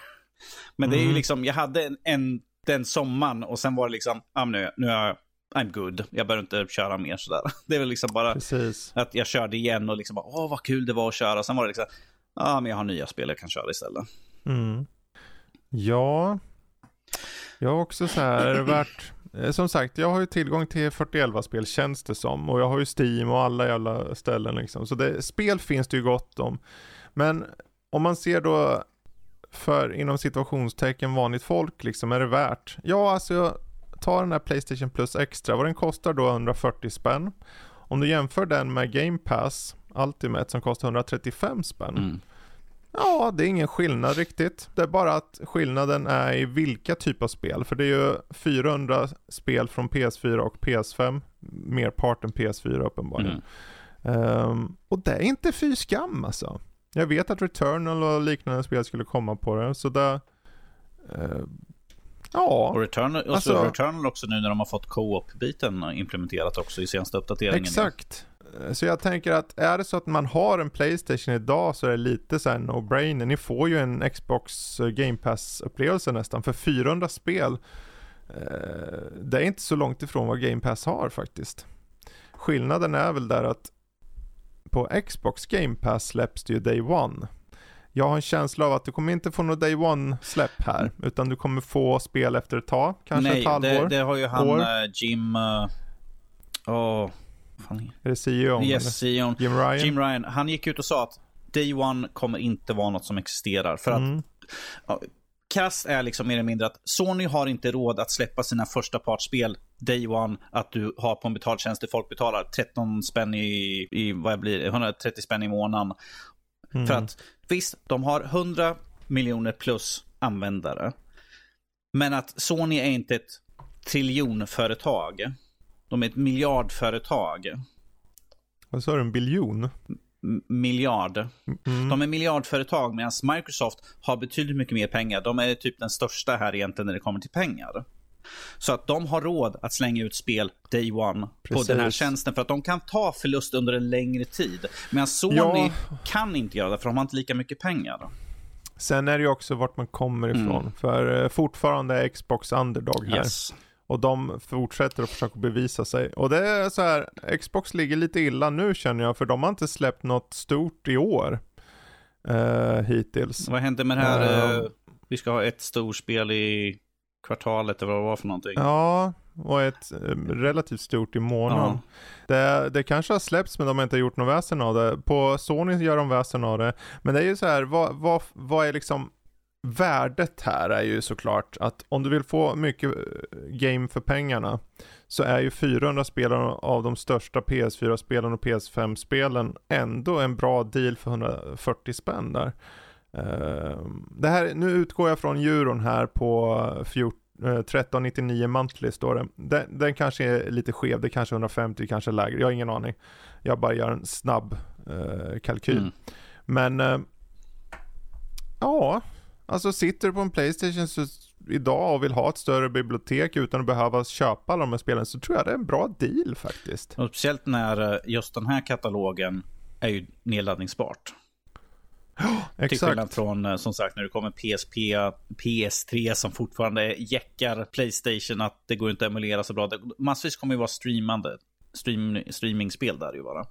Men det är ju Mm. liksom, jag hade en, en den sommaren och sen var det liksom, ah, nu, nu är jag, I'm good. Jag behöver inte köra mer sådär. [laughs] Det är väl liksom bara Precis. att jag körde igen och liksom, bara, åh vad kul det var att köra. Sen var det liksom, ja ah, men jag har nya spel jag kan köra istället. Mm. Ja, jag har också så här [laughs] varit, eh, som sagt jag har ju tillgång till 4011 spel känns det som och jag har ju Steam och alla jävla ställen liksom. Så det, spel finns det ju gott om. Men om man ser då för inom situationstecken vanligt folk liksom, är det värt? Ja, alltså tar den här Playstation Plus Extra, vad den kostar då 140 spänn. Om du jämför den med Game Pass Ultimate som kostar 135 spänn. Mm. Ja, det är ingen skillnad riktigt. Det är bara att skillnaden är i vilka typer av spel. För det är ju 400 spel från PS4 och PS5. Merparten PS4 uppenbarligen. Mm. Ehm, och det är inte fy skam alltså. Jag vet att Returnal och liknande spel skulle komma på det. Så det... eh, ja, Och Returnal, och Alltså- så Returnal också nu när de har fått co-op-biten implementerat också i senaste uppdateringen. exakt. Så jag tänker att är det så att man har en Playstation idag så är det lite så här no-brainer. Ni får ju en Xbox Game Pass-upplevelse nästan för 400 spel. Eh, det är inte så långt ifrån vad Game Pass har faktiskt. Skillnaden är väl där att på Xbox Game Pass släpps det ju Day One. Jag har en känsla av att du kommer inte få något Day One-släpp här, utan du kommer få spel efter ett tag, kanske Nej, ett halvår. det, det har ju han år. eh, Jim... Åh, vad fan Är det CEO? Yes, CEO. Jim Ryan? Jim Ryan, han gick ut och sa att Day One kommer inte vara något som existerar. För att Mm. Kast är liksom mer eller mindre att Sony har inte råd att släppa sina första partsspel Day One, att du har på en betaltjänst där folk betalar 13 spänn i, i vad blir det, 130 spänn i månaden. Mm. För att visst, de har 100 miljoner plus användare. Men att Sony är inte ett triljonföretag. De är ett miljardföretag. Vad sa du, en biljon? M- miljard. Mm. De är miljardföretag medan Microsoft har betydligt mycket mer pengar. De är typ den största här egentligen när det kommer till pengar. Så att de har råd att slänga ut spel day one Precis. på den här tjänsten för att de kan ta förlust under en längre tid. Medan Sony Ja. kan inte göra det för de har inte lika mycket pengar. Sen är det ju också vart man kommer ifrån. Mm. För eh, fortfarande är Xbox underdog här. Yes. Och de fortsätter att försöka bevisa sig. Och det är så här, Xbox ligger lite illa nu känner jag, för de har inte släppt något stort i år. Eh, hittills. Vad hände med det här? Eh, vi ska ha ett storspel i kvartalet eller vad det var för någonting. Ja, och ett eh, relativt stort i månaden. Det, det kanske har släppts men de har inte gjort något väsen av det. På Sony gör de väsen av det. Men det är ju så här, vad, vad, vad är liksom värdet här är ju såklart att om du vill få mycket eh, game för pengarna så är ju 400 spelare av de största PS4-spelen och PS5-spelen ändå en bra deal för 140 spänn där. Ehm, det här, nu utgår jag från euron här på 14 eh, 1399 monthly står det. Den, den kanske är lite skev, det är kanske 150, kanske lägre. Jag har ingen aning. Jag bara gör en snabb eh, kalkyl. Mm. Men eh, ja, alltså sitter du på en Playstation så, idag och vill ha ett större bibliotek utan att behöva köpa alla de här spelen så tror jag det är en bra deal faktiskt. Och speciellt när eh, just den här katalogen är ju nedladdningsbart. Till skillnad från eh, som sagt när det kommer PSP, PS3 som fortfarande jäckar Playstation att det går inte att emulera så bra. Massvis kommer ju vara streamande. Stream, streamingspel där ju bara.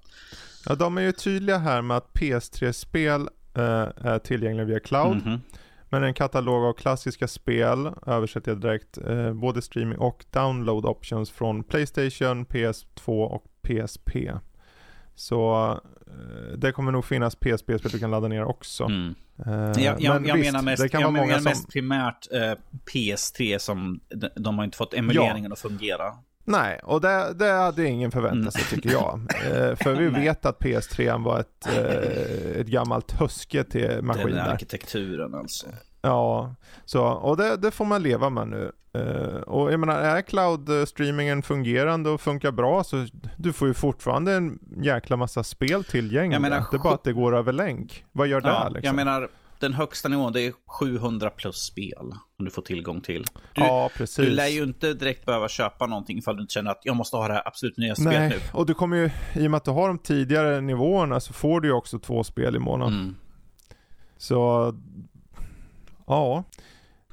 Ja, de är ju tydliga här med att PS3-spel eh, är tillgängliga via cloud. Mhm. Men en katalog av klassiska spel översätter jag direkt, eh, både streaming och download options från Playstation, PS2 och PSP. Så eh, det kommer nog finnas PSP-spel du kan ladda ner också. Mm. Eh, Jag, jag, jag visst, menar mest, det kan jag vara många menar som... mest primärt eh, PS3 som de, de har inte fått emuleringen att fungera. Nej, och det, det hade ingen förväntat sig tycker jag. [laughs] Eh, för vi vet att PS3 var ett, ett gammalt huske till maskin Den arkitekturen alltså. Ja, så, och det, det får man leva med nu. Eh, och jag menar, är cloud-streamingen fungerande och funkar bra så du får ju fortfarande en jäkla massa spel tillgängliga. Menar, det är bara att det går över länk. Vad gör det Ja, liksom? Jag menar, den högsta nivån det är 700 plus spel som du får tillgång till. Du, ja, precis. du lär ju inte direkt behöva köpa någonting ifall du inte känner att jag måste ha det här absolut nya spelet Nej, nu. och du kommer ju, i och med att du har de tidigare nivåerna så får du ju också två spel i månaden. Mm. Så, ja.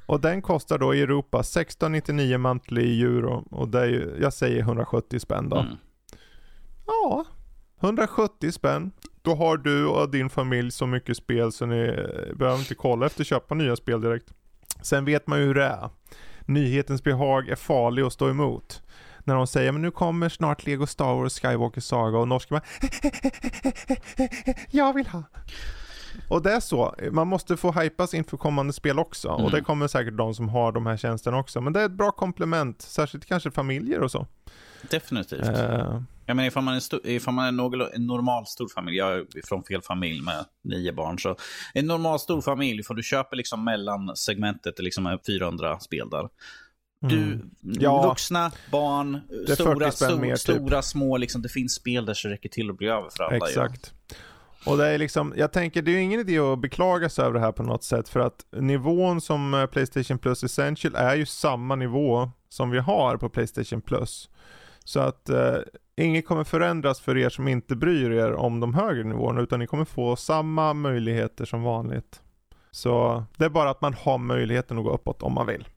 och den kostar då i Europa 1699 monthly euro och det är ju, jag säger 170 spänn då. Mm. Ja, 170 spänn. Då har du och din familj så mycket spel så ni eh, behöver inte kolla efter att köpa nya spel direkt. Sen vet man ju hur det är. Nyhetens behag är farlig att stå emot. När de säger men nu kommer snart Lego Star Wars Skywalker Saga och norsken bara [laughs] Jag vill ha. Och det är så, man måste få hypas inför kommande spel också. Mm. Och det kommer säkert de som har de här tjänsterna också. Men det är ett bra komplement, särskilt kanske familjer och så. Definitivt. Eh, Jag menar ifall man är, sto- ifall man är någorlunda- en normal stor familj, jag är från fel familj med nio barn, så en normal stor familj, får du köper liksom mellan segmentet, liksom är 400 spel där. Du, Mm. Ja. vuxna, barn, stora, 40 spänn stor, mer, typ. stora, små, liksom, det finns spel där så räcker till att bli över för alla. Exakt. Och det är liksom, jag tänker det är ju ingen idé att beklaga sig över det här på något sätt för att nivån som eh, Playstation Plus Essential är ju samma nivå som vi har på Playstation Plus. Så att eh, inget kommer förändras för er som inte bryr er om de högre nivåerna utan ni kommer få samma möjligheter som vanligt. Så det är bara att man har möjligheten att gå uppåt om man vill.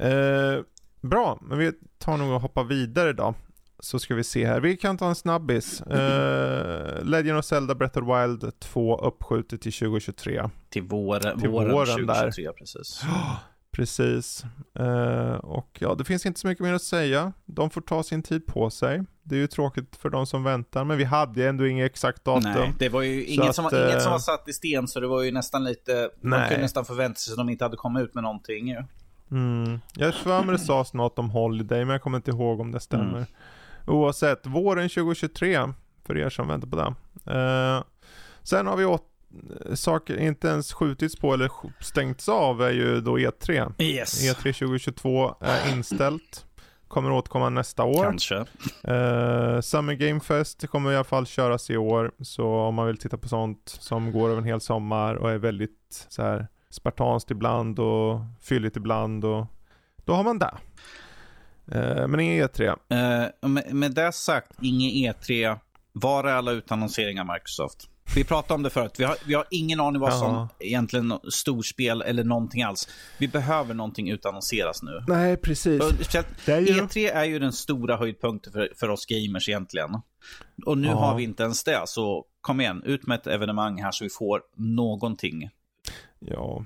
Eh, bra, men vi tar nog och hoppar vidare då. Så ska vi se här. Vi kan ta en snabbis. Eh, Legend of Zelda Breath of Wild 2 uppskjutet till 2023. Till våren, Till våren, våren där. 2023, precis. [gasps] Precis. Eh, och ja, det finns inte så mycket mer att säga. De får ta sin tid på sig. Det är ju tråkigt för de som väntar, men vi hade ju ändå inget exakt datum. Nej, det var ju inget, att, som, var, inget som eh, var satt i sten, så det var ju nästan lite... Man Nej. kunde nästan förvänta sig att de inte hade kommit ut med någonting. ju. Mm. Jag för mig det sades något om Holiday, men jag kommer inte ihåg om det stämmer. Mm. Oavsett, våren 2023, för er som väntar på det. Eh, sen har vi åt saker inte ens skjutits på eller stängts av är ju då E E3. Yes. E3 2022 är inställt. Kommer återkomma nästa år. Kanske. Eh, Summer Game Fest kommer i alla fall köras i år. Så om man vill titta på sånt som går över en hel sommar och är väldigt så här spartanskt ibland och fylligt ibland och då har man det. Eh, men ingen E3. Eh, med, med det sagt, ingen E3. Var är alla utannonseringar Microsoft? Vi pratade om det förut. Vi har, vi har ingen aning vad som Ja. egentligen storspel eller någonting alls. Vi behöver någonting utannonseras nu. Nej, precis. Och speciellt, Det är ju... E3 är ju den stora höjdpunkten för, för oss gamers egentligen. Och nu Ja. har vi inte ens det, så kom igen, ut med ett evenemang här så vi får någonting. Ja,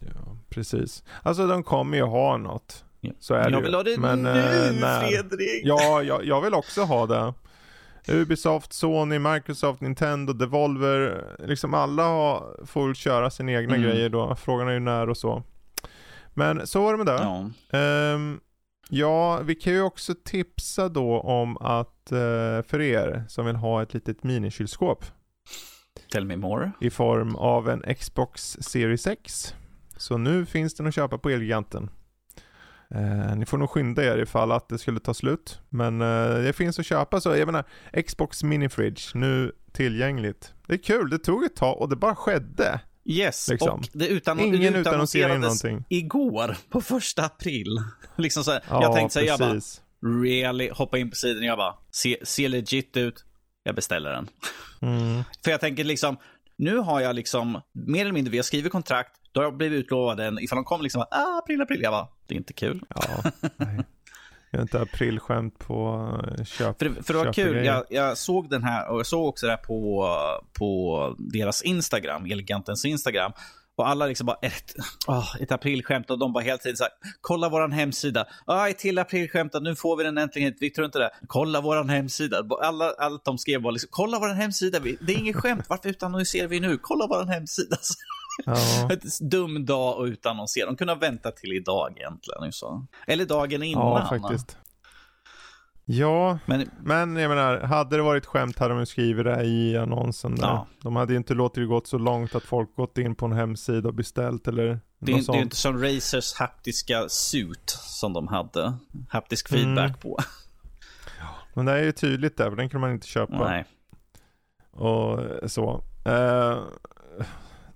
ja, precis. Alltså de kommer ju ha något. Så är jag det vill ju. ha det Men, nu, eh, när? Fredrik! Ja, jag, jag vill också ha det. Ubisoft, Sony, Microsoft, Nintendo, Devolver, liksom alla har, får köra sina egna Mm. grejer då. Frågan är ju när och så. Men så var det med det. Ja. Ehm, ja, vi kan ju också tipsa då om att eh, för er som vill ha ett litet minikylskåp Tell me more. i form av en Xbox Series X. Så nu finns den att köpa på Elgiganten. Eh, ni får nog skynda er ifall att det skulle ta slut. Men eh, det finns att köpa så jag menar Xbox Mini Fridge nu tillgängligt. Det är kul, det tog ett tag och det bara skedde. Yes, Liksom. och det, utan, Ingen det utannonsering utannonserades någonting. igår, på första april. [laughs] liksom så här, Ja, jag tänkte säga, jag bara, really, hoppa in på sidan och jag bara, se, ser legit ut, jag beställer den. Mm. [laughs] För jag tänker liksom, nu har jag liksom, mer eller mindre, vi har skrivit kontrakt, då har jag blivit utlovad den, ifall de kommer liksom, ah, april, april, jag bara, det är inte kul. Ja, nej. Jag har inte aprilskämt på eh, köp. För, det- för det var kul, jag, jag såg den här och jag såg också det här på, på deras Instagram, Elegantens Instagram. Och alla liksom bara, ett, oh, ett aprilskämt och de bara hela tiden så här, kolla våran hemsida. Ah, ett till aprilskämt, nu får vi den äntligen. Vi tror inte det. Kolla våran hemsida. Alla, allt de skrev var liksom, kolla våran hemsida. Det är inget skämt, varför utannonserar vi nu? Kolla våran hemsida. [laughs] Ja, [laughs] Ett dum dag att utannonsera. De kunde ha väntat till idag egentligen. ju Så. Eller dagen innan. ja, faktiskt. Ja, Men men jag menar, hade det varit skämt hade de ju skrivit det i annonsen där. Ja. De hade ju inte låtit det gått så långt att folk gått in på en hemsida och beställt eller Det är, något det är sånt. inte som Razers haptiska suit som de hade. Haptisk Mm. feedback på. Men det är ju tydligt där, för den kan man inte köpa. Nej. Och så. Eh,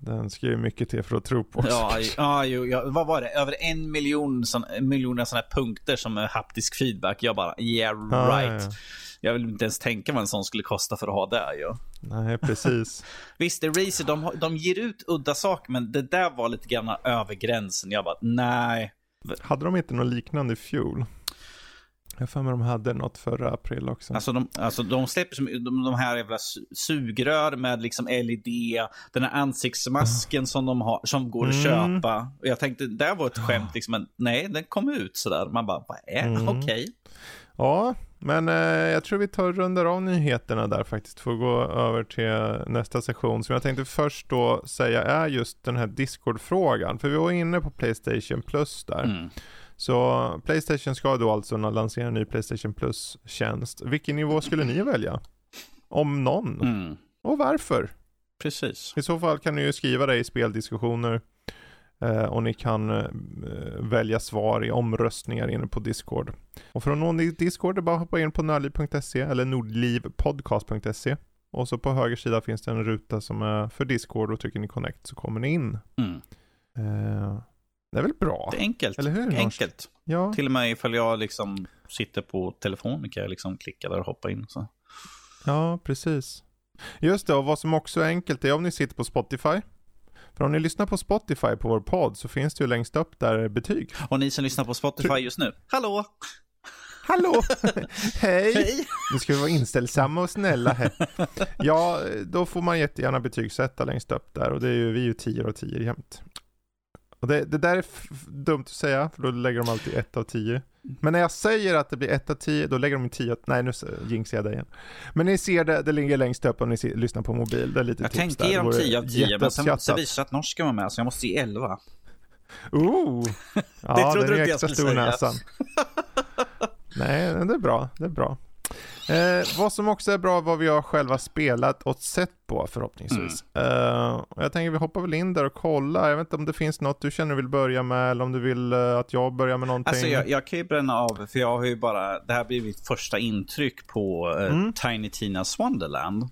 den ska ju mycket till för att tro på. Ja, ja, jo, ja, vad var det? Över en miljon, sån, en miljon sådana punkter som är haptisk feedback. Jag bara, yeah Ja, right. ja, ja. Jag vill inte ens tänka vad en sån skulle kosta för att ha det. Ju. Nej, precis. [laughs] Visst, Eraser, de, de ger ut udda saker, men det där var lite grann över gränsen. Jag bara, nej. Hade de inte något liknande i fjol? Jag för mig de hade något förra april också. Alltså de, alltså de släpper som, de, de här jävla sugrör med liksom LED, den här ansiktsmasken mm. som de har, som går att mm. köpa. Och jag tänkte, det var ett skämt liksom, men nej, den kom ut sådär. Man bara, vad är mm. okej. Okay. Ja, men eh, jag tror vi tar rundar av nyheterna där faktiskt. Får gå över till nästa sektion. Som jag tänkte först då säga är just den här Discord-frågan. För vi var inne på Playstation Plus där. Mm. Så Playstation ska då alltså lansera en ny Playstation Plus-tjänst. Vilken nivå skulle ni välja? Om någon? Mm. Och varför? Precis. I så fall kan ni ju skriva det i speldiskussioner. Eh, och ni kan eh, välja svar i omröstningar inne på Discord. Och för att nå Discord är det bara att hoppa in på nördliv.se eller nordlivpodcast.se. Och så på höger sida finns det en ruta som är för Discord och trycker ni connect så kommer ni in. Mm. Det är väl bra? Det är enkelt. Eller hur? Enkelt. Ja. Till och med ifall jag liksom sitter på telefonen kan jag liksom klicka där och hoppa in. Så. Ja, precis. Just det, och vad som också är enkelt är om ni sitter på Spotify. För om ni lyssnar på Spotify på vår podd så finns det ju längst upp där betyg. Och ni som lyssnar på Spotify just nu, hallå! Hallå! [laughs] Hej! Hej! Nu ska vi vara inställsamma och snälla här. Ja, då får man jättegärna betygsätta längst upp där och det är ju, vi är ju 10 och 10 jämt. Och det, det där är dumt att säga, för då lägger de alltid 1 av 10. Men när jag säger att det blir 1 av 10, då lägger de 10 Nej, nu jinxar jag det igen. Men ni ser det, det ligger längst upp om ni ser, lyssnar på mobil. Det är lite jag tips tänkte ge dem 10 av 10, men sen, sen visade att norska var med, så jag måste ge 11. Ooh! [laughs] Ja, det trodde den är extra stor näsan. [laughs] Nej, det är bra. Det är bra. Eh, vad som också är bra vad vi har själva spelat och sett på förhoppningsvis. Mm. Eh, jag tänker vi hoppar väl in där och kollar. Jag vet inte om det finns något du känner vill börja med eller om du vill uh, att jag börjar med någonting. Alltså jag, jag, kan ju bränna av för jag har ju bara, det här blir mitt första intryck på uh, mm. Tiny Tinas Wonderland.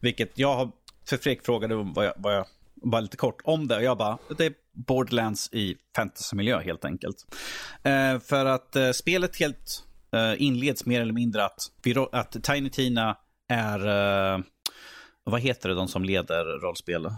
Vilket jag har, för Fredrik frågade vad jag, vad jag bara lite kort om det. Och jag bara, det är Borderlands i fantasymiljö helt enkelt. Uh, för att spelet helt uh, inleds mer eller mindre att, att Tiny Tina är, uh, vad heter det, de som leder rollspel?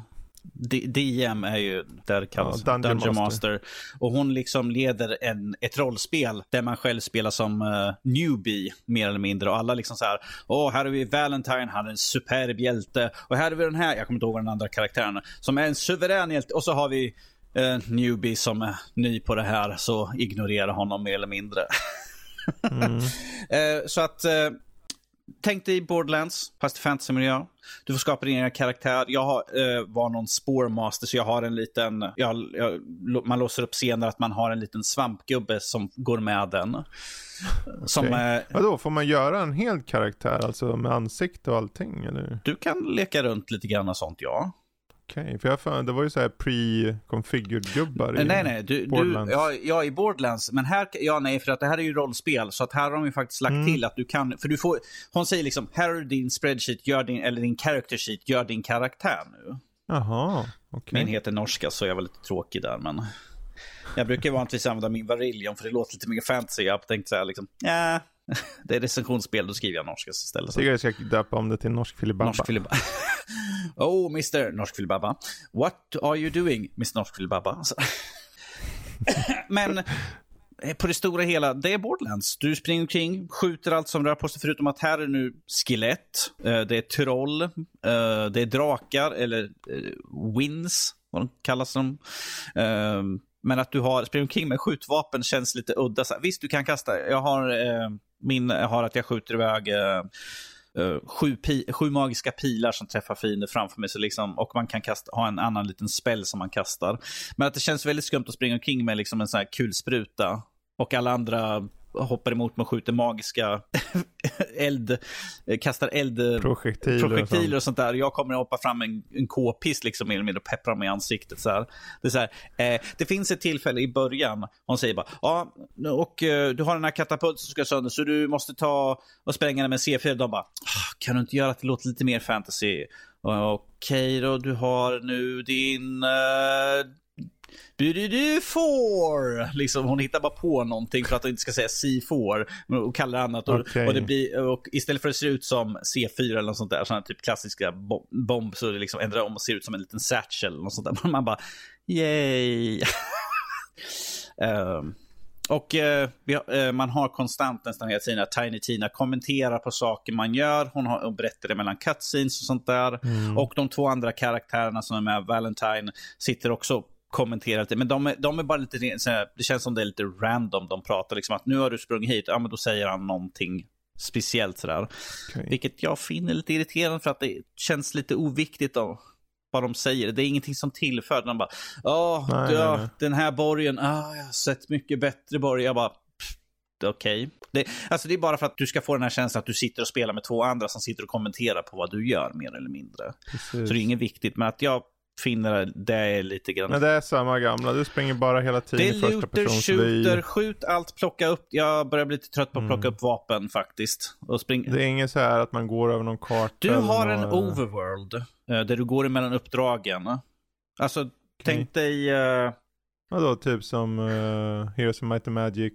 D DM är ju, där kallas ja, Dungeon, Dungeon Master. Master. Och hon liksom leder en, ett rollspel där man själv spelar som uh, newbie, mer eller mindre. Och alla liksom så här, åh, här har vi Valentine, han är en superb hjälte. Och här har vi den här, jag kommer inte ihåg vad den andra karaktären som är en suverän hjälte. Och så har vi uh, newbie som är ny på det här, så ignorera honom mer eller mindre. [laughs] Mm. [laughs] Eh, så att, eh, tänk dig Borderlands, fast i fantasymiljö. Du får skapa din egen karaktär. Jag har, eh, var någon spårmaster, så jag har en liten, jag, jag, man låser upp senare att man har en liten svampgubbe som går med den. Som, okay. eh, Vadå, får man göra en hel karaktär, alltså med ansikte och allting? Eller? Du kan leka runt lite grann och sånt, ja. Okej, okay, för jag det var ju så här pre-configured gubbar i Nej, nej, du, Borderlands. Du, ja, ja, i Borderlands. Men här, ja nej, för att det här är ju rollspel. Så att här har de ju faktiskt lagt mm. till att du kan, för du får, hon säger liksom, här är din spreadsheet, gör din, eller din character sheet, gör din karaktär nu. Jaha, okej. Okay. Min heter norska, så jag var lite tråkig där, men. Jag brukar vanligtvis använda min Varillion för det låter lite mer fantasy. Jag tänkte här liksom, ja, [laughs] det är recensionsspel, då skriver jag norska istället. Så jag ska döpa om det till norsk filibabba. Norsk filibabba. [laughs] oh, Mr. Norsk filibabba. What are you doing, Mr. Norsk filibabba? [laughs] Men eh, på det stora hela, det är Borderlands. Du springer omkring, skjuter allt som rör på sig, förutom att här är nu skelett, eh, det är troll, eh, det är drakar, eller wins, vad de kallas de. Men att du har, springer omkring med skjutvapen känns lite udda. visst, du kan kasta. Jag har eh, min har att jag skjuter iväg eh, eh sju, sju, magiska pilar som träffar fiender framför mig. Så liksom, och man kan kasta, ha en annan liten spell som man kastar. Men att det känns väldigt skumt att springa omkring med liksom en sån här kulspruta. Och alla andra hoppar emot mig och skjuter magiska [laughs] eld, kastar eldprojektiler projektiler och sånt där. Jag kommer att hoppa fram en, en k-pist liksom mer eller mindre och peppra mig i ansiktet. Så här. Det, är så här, eh, det finns ett tillfälle i början, hon säger bara, ja, och eh, du har den här katapulten som ska sönder så du måste ta och spränga den med C4. De bara, ah, kan du inte göra att det låter lite mer fantasy? Okej okay, då, du har nu din... Uh, du får liksom hon hittar bara på någonting för att hon inte ska säga C4 och kallar det annat och, Okej. och det blir och istället för att det ser ut som C4 eller något sånt där sådana typ klassiska bo- bomb så det liksom ändrar om och ser ut som en liten satchel eller något sånt där [laughs] man bara yay [laughs] Ehm, och eh, eh, man har konstant nästan hela tiden att Tiny Tina kommenterar på saker man gör. Hon, har, hon berättar det mellan cutscenes och sånt där. Och de två andra karaktärerna som är med, Valentine, sitter också och kommenterar lite. Men de är, de är bara lite, ren- så här, det känns som det är lite random. De pratar liksom att nu har du sprungit hit, ja men då säger han någonting speciellt sådär. Okej. Vilket jag finner lite irriterande för att det känns lite oviktigt då. Vad de säger. Det är ingenting som tillför. De bara, ja, den här borgen, ah, jag har sett mycket bättre borg. Jag bara, okej. Det, alltså det är bara för att du ska få den här känslan att du sitter och spelar med två andra som sitter och kommenterar på vad du gör mer eller mindre. Precis. Så det är inget viktigt, men att jag finner det är lite grann... Men det är samma gamla, du springer bara hela tiden i första persons shooter, vy. skjut allt, plocka upp. Jag börjar bli lite trött på att plocka upp vapen faktiskt. Och spring... Det är inget så här att man går över någon karta. Du har en något- overworld eh, där du går emellan uppdragen. Alltså, tänk dig... eh, Vadå, typ som uh, Heroes of Might and Magic,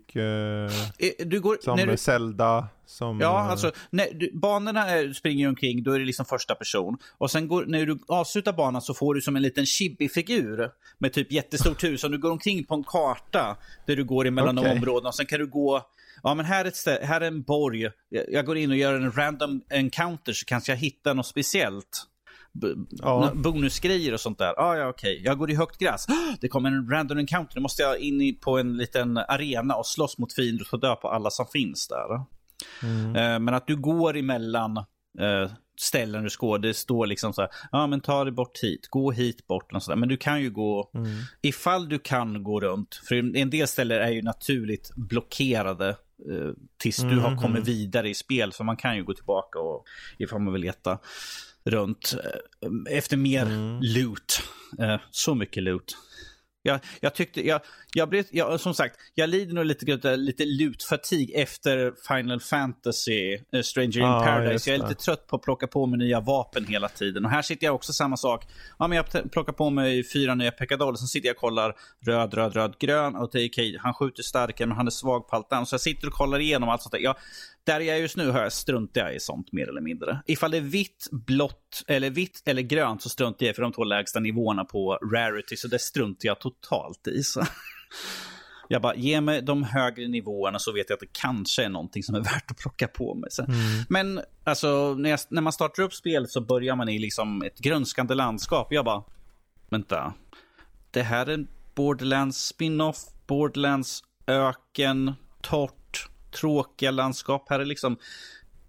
du går, som du, Zelda, som... Ja, eh, alltså när du, banorna är, springer omkring, då är det liksom första person. Och sen går, när du avslutar banan så får du som en liten chibi-figur med typ jättestort hus. Som du går omkring på en karta där du går emellan de områdena. Och sen kan du gå, ja men här är, ett stä, här är en borg. Jag, jag går in och gör en random encounter så kanske jag hittar något speciellt. Ja. Bonusgrejer och sånt där. Ah, ja, okej. Jag går i högt gräs. [gasps] Det kommer en random encounter. Nu måste jag in på en liten arena och slåss mot fiender och få dö på alla som finns där. Mm. Eh, Men att du går emellan eh, ställen du ska, det står liksom så här, ja men ta dig bort hit, gå hit bort, och sådär. men du kan ju gå, Mm. ifall du kan gå runt, för en del ställen är ju naturligt blockerade eh, tills du har Mhm. kommit vidare i spel, så man kan ju gå tillbaka och ifall man vill leta runt eh, efter mer Mm. loot. Eh, så mycket loot. Jag, jag tyckte, jag, jag blev, jag, som sagt, jag lider nog lite, lite, loot-fatig efter Final Fantasy, eh, Stranger in Ja, Paradise. Jag är lite trött på att plocka på mig nya vapen hela tiden. Och här sitter jag också samma sak. Ja, men jag plockar på mig fyra nya pekadoller, sen sitter jag och kollar röd, röd, röd, grön. Och det är okej, han skjuter starkare, men han är svag på allt annat. Så jag sitter och kollar igenom allt sånt där. Jag, där jag är just nu har jag struntar jag i sånt mer eller mindre. Ifall det är vitt, blått eller vitt eller grönt så struntar jag i för de två lägsta nivåerna på rarity. Så det struntar jag totalt i. Så. [laughs] Jag bara, ge mig de högre nivåerna så vet jag att det kanske är någonting som är värt att plocka på mig. Så. Men alltså, när, jag, när man startar upp spel så börjar man i liksom ett grönskande landskap. Jag bara, vänta. Det här är en Borderlands spin-off, Borderlands öken, torrt, tråkiga landskap. Här är liksom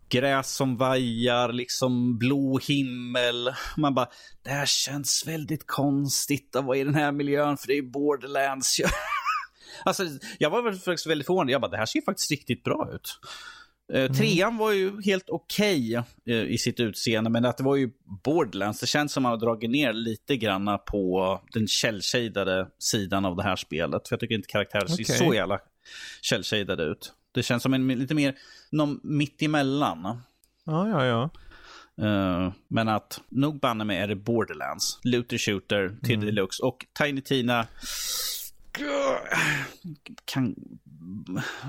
gräs som vajar, liksom blå himmel. Man bara, det här känns väldigt konstigt att vara i den här miljön för det är Borderlands. [laughs] alltså, jag var väl faktiskt väldigt förvånad. Jag bara, det här ser ju faktiskt riktigt bra ut. Eh, Trean var ju helt okej eh, i sitt utseende, men att det var ju Borderlands. Det känns som att man har dragit ner lite grann på den källshadade sidan av det här spelet. För jag tycker inte karaktärer ser Okej. så jävla källshadade ut. Det känns som en lite mer, någon mitt emellan. Ja, ja, ja. Eh, men att nog banne mig är det Borderlands, Looter Shooter till Mm. deluxe och Tiny Tina kan,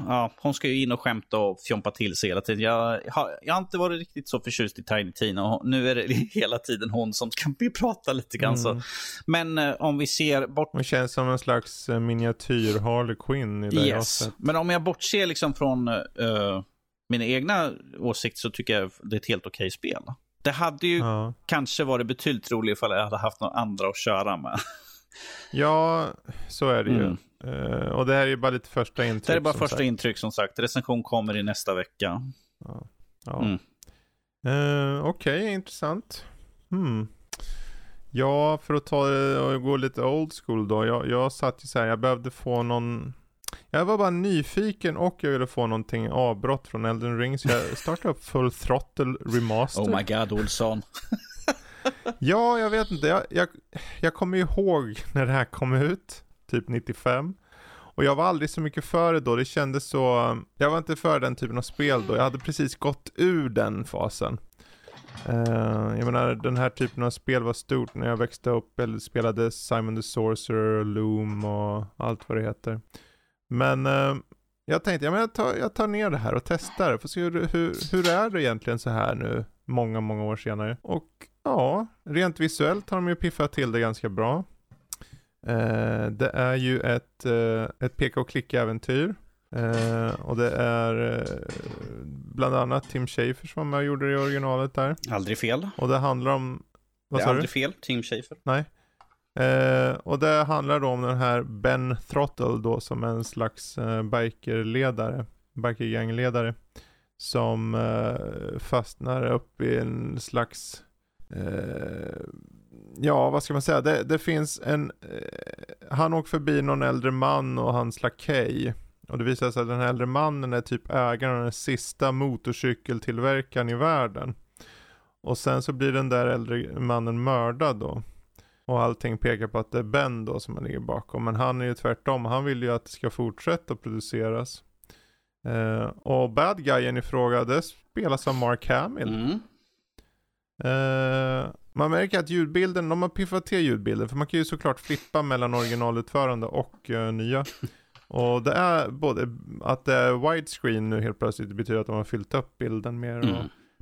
ja, hon ska ju in och skämta och fjompa till sig hela tiden. Jag har, jag har inte varit riktigt så förtjust i Tiny Tina och nu är det [laughs] hela tiden hon som kan prata lite grann. Så. Mm. Men eh, om vi ser bort Hon känns som en slags eh, miniatyr Harley Quinn i det Yes. Men om jag bortser liksom från eh, mina egna åsikter så tycker jag det är ett helt okej spel. Det hade ju Ja. kanske varit betydligt roligare ifall jag hade haft några andra att köra med. [laughs] ja, så är det ju. Mm. Eh, och det här är ju bara lite första intryck. Det är bara första sagt. intryck som sagt. Recension kommer i nästa vecka. Ja. Mm. Eh, Okej, intressant. Hmm. Ja, för att ta och gå lite old school då. Jag, jag satt ju så här, jag behövde få någon jag var bara nyfiken och jag ville få någonting avbrott från Elden Ring så jag startade upp Full Throttle Remaster. Oh my god, Olsson. [laughs] Ja, jag vet inte. Jag, jag, jag kommer ihåg när det här kom ut, typ 95. Och jag var aldrig så mycket för det då. Det kändes så, jag var inte för den typen av spel då. Jag hade precis gått ur den fasen. Uh, jag menar den här typen av spel var stort när jag växte upp eller spelade Simon the Sorcerer, Loom och allt vad det heter. Men uh, jag tänkte, ja, men jag, tar, jag tar ner det här och testar. Får se hur, hur, hur är det egentligen så här nu, många, många år senare. Och ja, rent visuellt har de ju piffat till det ganska bra. Uh, det är ju ett, ett peka och klicka-äventyr. Uh, och det är bland annat Tim Schafer som var med och gjorde det i originalet där. Aldrig fel. Och det handlar om... Vad det är aldrig du? fel, Tim Schafer. Nej. Uh, och det handlar då om den här Ben Throttle då som en slags uh, bikerledare, bikergangledare. Som fastnar upp i en slags ja, vad ska man säga? Det, det finns en, han åker förbi någon äldre man och hans lakej. Och det visar sig att den äldre mannen är typ ägaren av den sista motorcykeltillverkaren i världen. Och sen så blir den där äldre mannen mördad då. Och allting pekar på att det är Ben då som ligger bakom. Men han är ju tvärtom. Han vill ju att det ska fortsätta produceras. Eh, och bad guyen i fråga, det spelas av Mark Hamill. Mm. Eh, man märker att ljudbilden, de har piffat till ljudbilden. För man kan ju såklart flippa mellan originalutförande och uh, nya. Och det är både att det är widescreen nu helt plötsligt, det betyder att de har fyllt upp bilden mer. Mm.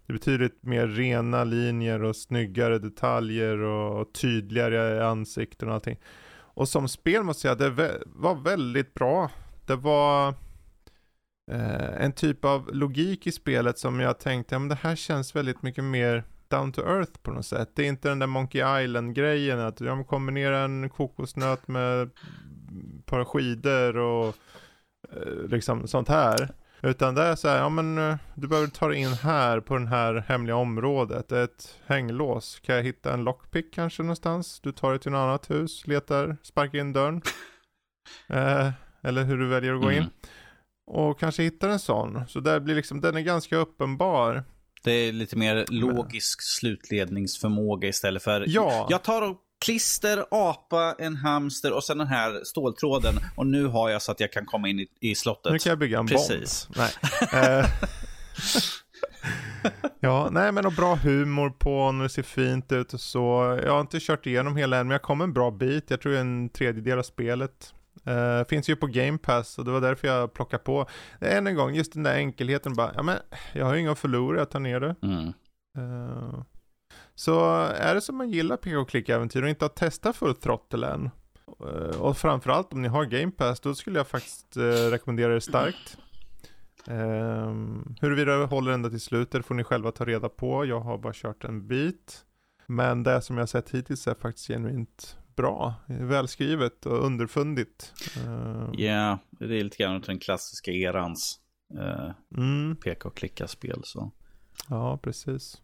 Det betyder mer rena linjer och snyggare detaljer och tydligare ansikten och allting. Och som spel måste jag säga, det var väldigt bra. Det var eh, en typ av logik i spelet som jag tänkte, ja men det här känns väldigt mycket mer down to earth på något sätt. Det är inte den där Monkey Island grejen att jag kombinerar en kokosnöt med par skidor och eh, liksom sånt här. Utan det är så här, ja men eh, du behöver ta dig in här på det här hemliga området. Ett hänglås. Kan jag hitta en lockpick kanske någonstans? Du tar dig till något annat hus, letar, sparkar in dörren. [laughs] Eh, eller hur du väljer att gå in. Mm. Och kanske hittar en sån. Så där blir liksom, den är ganska uppenbar. Det är lite mer logisk slutledningsförmåga istället för... Ja. Jag tar och klister, apa, en hamster och sen den här ståltråden. Och nu har jag så att jag kan komma in i, i slottet. Nu kan jag bygga en Precis. bomb. Nej. Eh. [laughs] ja, nej men och bra humor på när det ser fint ut och så. Jag har inte kört igenom hela än, men jag kom en bra bit. Jag tror en tredjedel av spelet. Uh, finns ju på Game Pass och det var därför jag plockade på. Än en gång, just den där enkelheten bara, ja men jag har ju inga att förlora, jag tar ner det. Mm. Uh, så är det som man gillar peka och klicka-äventyr och inte har testat full throttle än. Uh, och framförallt om ni har Game Pass, då skulle jag faktiskt rekommendera det starkt. Um, huruvida det håller ända till slutet får ni själva ta reda på. Jag har bara kört en bit. Men det som jag sett hittills är faktiskt genuint bra, välskrivet och underfundigt. Eh, ja, yeah, det är lite grann den klassiska erans uh, mm. peka och klicka-spel. Så. Ja, precis.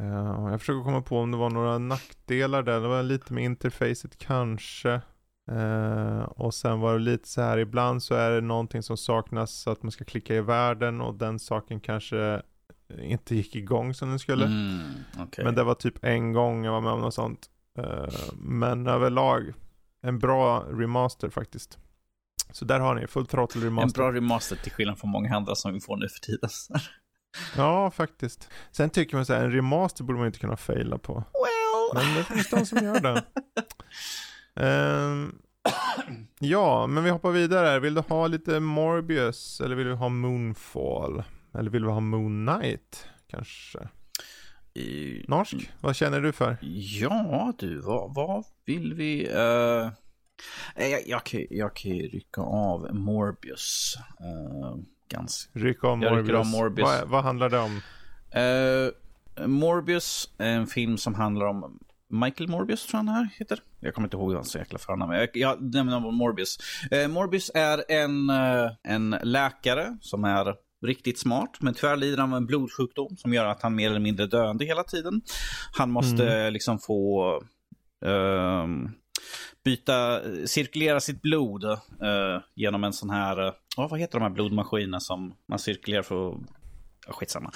Uh, jag försöker komma på om det var några nackdelar där. Det var lite med interfacet kanske. Uh, och sen var det lite så här, ibland så är det någonting som saknas så att man ska klicka i världen och den saken kanske inte gick igång som den skulle. Mm, okay. Men det var typ en gång jag var med om något sånt. Eh, men överlag en bra remaster faktiskt. Så där har ni full throttle remaster. En bra remaster till skillnad från många andra som vi får nu för tiden. [laughs] ja, faktiskt. Sen tycker man så här, en remaster borde man inte kunna faila på. Well. Men det finns de som gör det. um, [laughs] ja, men vi hoppar vidare. Vill du ha lite Morbius eller vill du ha Moonfall? Eller vill du ha Moon Knight kanske? Norsk? Vad känner du för? Ja du, vad, vad vill vi? Uh, jag, jag, kan, jag kan ju rycka av Morbius. Uh, ganska. Rycka av Morbius. Av Morbius. Vad, vad, handlar det om? Uh, Morbius är en film som handlar om Michael Morbius tror jag han här heter. Jag kommer inte ihåg hans jäkla förnamn. Jag, jag nämner Morbius. Uh, Morbius är en, uh, en läkare som är riktigt smart, men tyvärr lider han av en blodsjukdom som gör att han mer eller mindre döende hela tiden. Han måste mm. liksom få uh, byta, cirkulera sitt blod uh, genom en sån här, uh, vad heter de här blodmaskinerna som man cirkulerar för att, uh, skitsamma.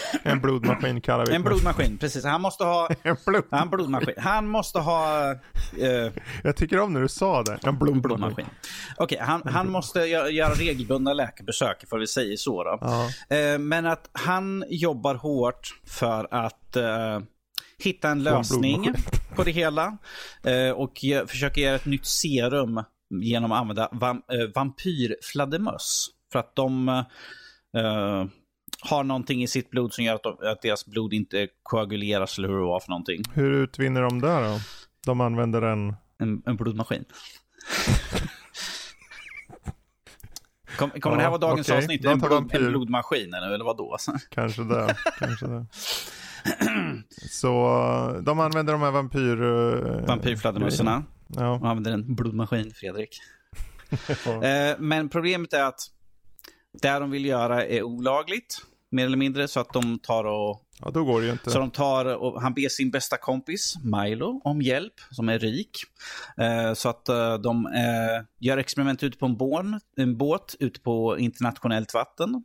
[laughs] En blodmaskin kallar vi En blodmaskin, precis. Han måste ha... [laughs] en, blod. han, blodmaskin. Han måste ha Uh, jag tycker om när du sa det. En blom, blommaskin. Okej, okay, han, han måste göra, regelbundna läkarbesök, för vi säger så. Då. Uh, men att han jobbar hårt för att uh, hitta en lösning [laughs] på det hela. och ge, försöka göra ett nytt serum genom att använda vam, vampyrfladdermöss. För att de har någonting i sitt blod som gör att, de, att deras blod inte koaguleras eller hur det var för någonting. Hur utvinner de det då? De använder en... En, en blodmaskin. [laughs] Kom, kommer ja, det här vara dagens okay. avsnitt? En, blod, en blodmaskin eller, eller vadå? [laughs] Kanske det. kanske det. Så de använder de här vampyr... Uh, Vampyrfladdermössorna. Ja. De använder en blodmaskin, Fredrik. ja. [laughs] eh, men problemet är att det de vill göra är olagligt mer eller mindre. Så att de tar och... Ja, då går det ju inte. Så de tar och han ber sin bästa kompis Milo om hjälp, som är rik. Eh, så att eh, de eh, gör experiment ute på en, bån, en båt ute på internationellt vatten.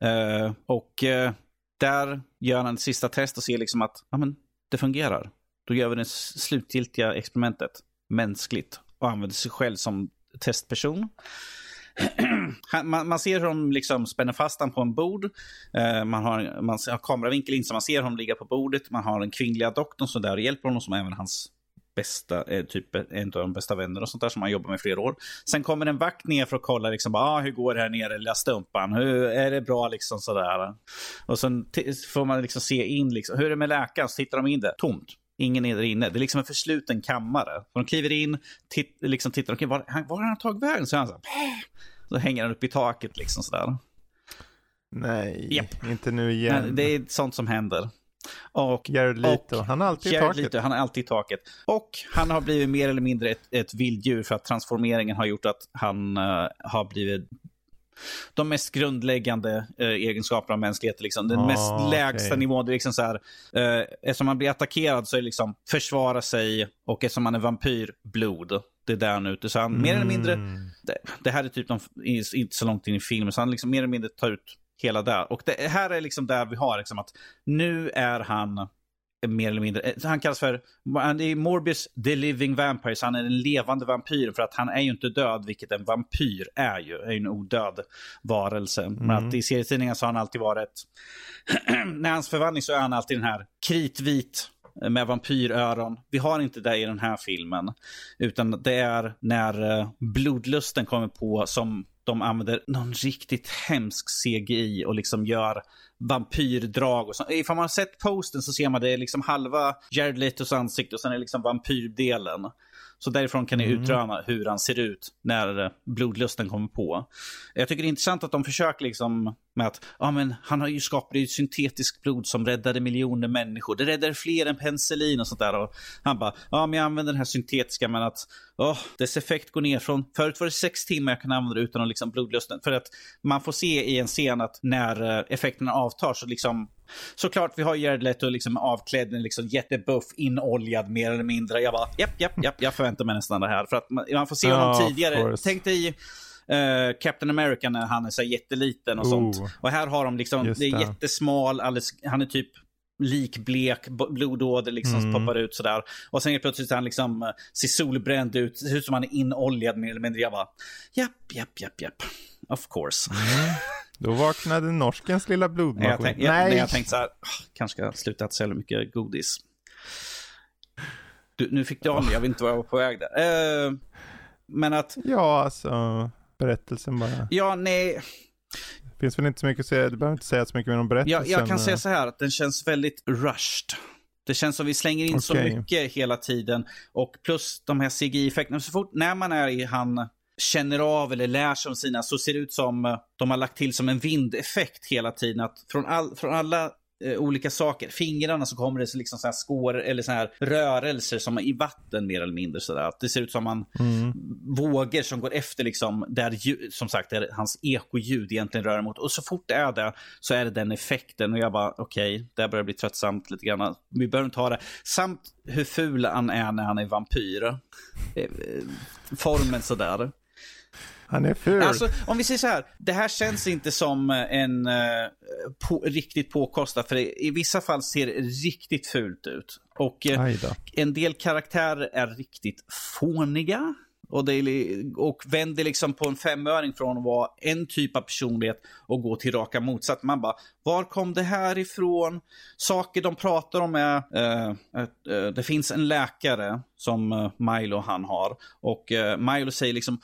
Eh, och eh, där gör han ett sista test och ser liksom att ja, men, det fungerar. Då gör vi det slutgiltiga experimentet mänskligt och använder sig själv som testperson [clears throat] man, man, ser hur de liksom spänner fast honom på en bord. Eh, man, har, man har kameravinkel in så man ser honom ligga på bordet. Man har den kvinnliga doktorn som där och hjälper honom som även hans bästa, eh, typ en av de bästa vännerna och sånt där som han jobbar med i flera år. Sen kommer en vakt ner för att kolla liksom, ah, hur går det här nere lilla stumpan? Hur, är det bra liksom sådär? Och sen får man liksom se in, liksom, hur är det med läkaren? Så tittar de in där, tomt. Ingen är där inne. Det är liksom en försluten kammare. de kliver in, titt, liksom tittar, okay, var, var har han tagit vägen? Så han så, här, så hänger han upp i taket liksom sådär. Nej, yep. inte nu igen. Nej, det är sånt som händer. Och, Jared Leto, och han har alltid i taket. Leto, han är alltid i taket. Och han har blivit mer eller mindre ett, ett vilddjur för att transformeringen har gjort att han uh, har blivit de mest grundläggande eh, egenskaperna av mänskligheten. Liksom. Den oh, mest lägsta okay. nivån. Det är liksom så här, eh, eftersom man blir attackerad så är det liksom försvara sig och eftersom man är vampyr, blod. Det är där han är ute. Så han mm. mer eller mindre, mm. det, det, här är typ de, inte så långt in i filmen, så han liksom mer eller mindre tar ut hela där. Och det här är liksom där vi har liksom att nu är han mer eller mindre. Eh, han kallas för han är Morbius the living vampire, så han är den levande vampyren för att han är ju inte död, vilket en vampyr är ju. är ju en odöd varelse. Mm. Men att i serietidningar så har han alltid varit, [clears throat] när hans förvandling så är han alltid den här kritvit med vampyröron. Vi har inte det i den här filmen. Utan det är när eh, blodlusten kommer på som de använder någon riktigt hemsk CGI och liksom gör vampyrdrag. Och så. Ifall man har sett posten så ser man det är liksom halva Jared Letos ansikte och sen är det liksom vampyrdelen. Så därifrån kan ni mm. utröna hur han ser ut när eh, blodlusten kommer på. Jag tycker det är intressant att de försöker liksom med att ja, men han har ju skapat ett syntetiskt blod som räddade miljoner människor. Det räddade fler än penicillin och sånt där. Och han bara, ja men jag använder den här syntetiska men att oh, dess effekt går ner från, förut var det sex timmar jag kunde använda det utan att liksom blodlusten. För att man får se i en scen att när eh, effekterna avtar så liksom Såklart, vi har Jared Leto liksom avklädd, liksom jättebuff, inoljad mer eller mindre. Jag bara, japp, japp, japp, jag förväntar mig nästan det här. För att man, man får se honom oh, tidigare. Tänk dig uh, Captain America när han är så jätteliten och oh, sånt. Och här har de liksom, det är jättesmal, alldeles, han är typ likblek, blodåder liksom mm. poppar ut sådär. Och sen plötsligt han liksom uh, ser solbränd ut, ser ut som han är inoljad mer eller mindre. Jag bara, japp, japp, japp, japp. Of course. Mm. Då vaknade norskens lilla blodmaskin. Jag, tänk, jag, Nej. jag tänkte så här, kanske ska jag sluta att sälja mycket godis. Du, nu fick du av mig, jag vet inte var jag var på väg där. Uh, men att... Ja, alltså berättelsen bara. Ja, nej. Det finns väl inte så mycket att säga, du behöver inte säga så mycket mer om berättelsen. Ja, jag kan säga så här, att den känns väldigt rushed. Det känns som vi slänger in okay. så mycket hela tiden. Och plus de här CGI-effekterna. Så fort när man är i han känner av eller lär sig om sina så ser det ut som eh, de har lagt till som en vindeffekt hela tiden. Att från, all, från alla eh, olika saker, fingrarna så kommer det liksom så här skår eller så här rörelser som i vatten mer eller mindre. Så där. Det ser ut som man mm. vågor som går efter liksom där som sagt där hans ekoljud egentligen rör emot. Och så fort det är det så är det den effekten och jag bara okej, okay, det börjar bli tröttsamt lite grann. Vi behöver inte ha det. Samt hur ful han är när han är vampyr. Eh, formen sådär. Han är ful. Alltså, om vi säger så här. Det här känns inte som en uh, på, riktigt påkostad. För i, i vissa fall ser det riktigt fult ut. Och uh, en del karaktärer är riktigt fåniga. Och, det, och vänder liksom på en femöring från att vara en typ av personlighet och gå till raka motsatt. Man bara, var kom det här ifrån? Saker de pratar om är, uh, uh, det finns en läkare som uh, Milo han har. Och Milo säger liksom,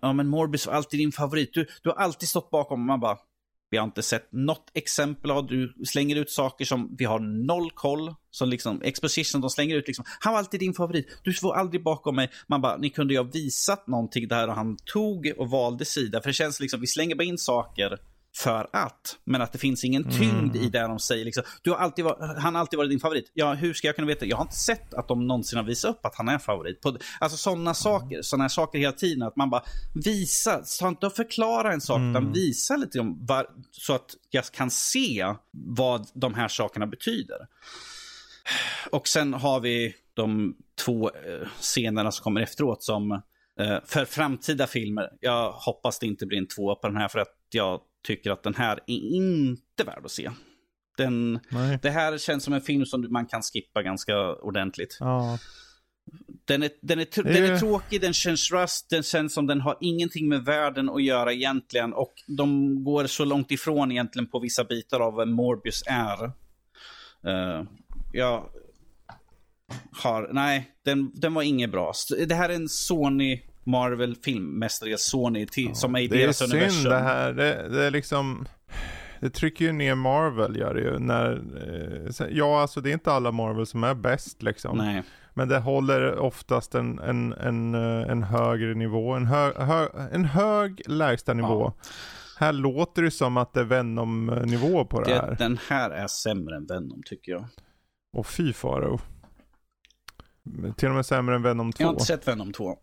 ja men Morbius var alltid din favorit. Du, du har alltid stått bakom. Man bara, vi har inte sett något exempel av, du slänger ut saker som vi har noll koll. Som liksom, exposition, de slänger ut liksom, han var alltid din favorit, du var aldrig bakom mig. Man bara, ni kunde ju ha visat någonting där och han tog och valde sida. För det känns liksom, vi slänger bara in saker för att. Men att det finns ingen tyngd mm. i det de säger. Liksom. Du har alltid varit, han har alltid varit din favorit. Ja, hur ska jag kunna veta? Jag har inte sett att de någonsin har visat upp att han är favorit. På, alltså sådana mm. saker. Sådana saker hela tiden. Att man bara visa, ta inte och förklara en sak, mm. utan visa lite om var, så att jag kan se vad de här sakerna betyder. Och sen har vi de två eh, scenerna som kommer efteråt som eh, för framtida filmer. Jag hoppas det inte blir en tvåa på den här för att jag tycker att den här är inte värd att se. Den, det här känns som en film som man kan skippa ganska ordentligt. Ja. Den är, den, är, den är tråkig, den känns rust, den känns som den har ingenting med världen att göra egentligen. Och de går så långt ifrån egentligen på vissa bitar av vad Morbius är. Uh, jag har, nej, den, den var inget bra. Det här är en Sony Marvel-film, mestadels Sony, till, ja, som är i deras universum. Det är synd det här. Det, det, är liksom... Det trycker ju ner Marvel, gör det ju. När, eh, ja, alltså det är inte alla Marvel som är bäst liksom. Nej. Men det håller oftast en, en, en, eh, en högre nivå, en, hö, hö, en hög lägsta nivå. Ja. Här låter det som att det är Venom-nivå på det, det här. Den här är sämre än Venom tycker jag. Och fy faro. Till och med sämre än Venom 2? Jag har inte sett Venom 2. [clears throat]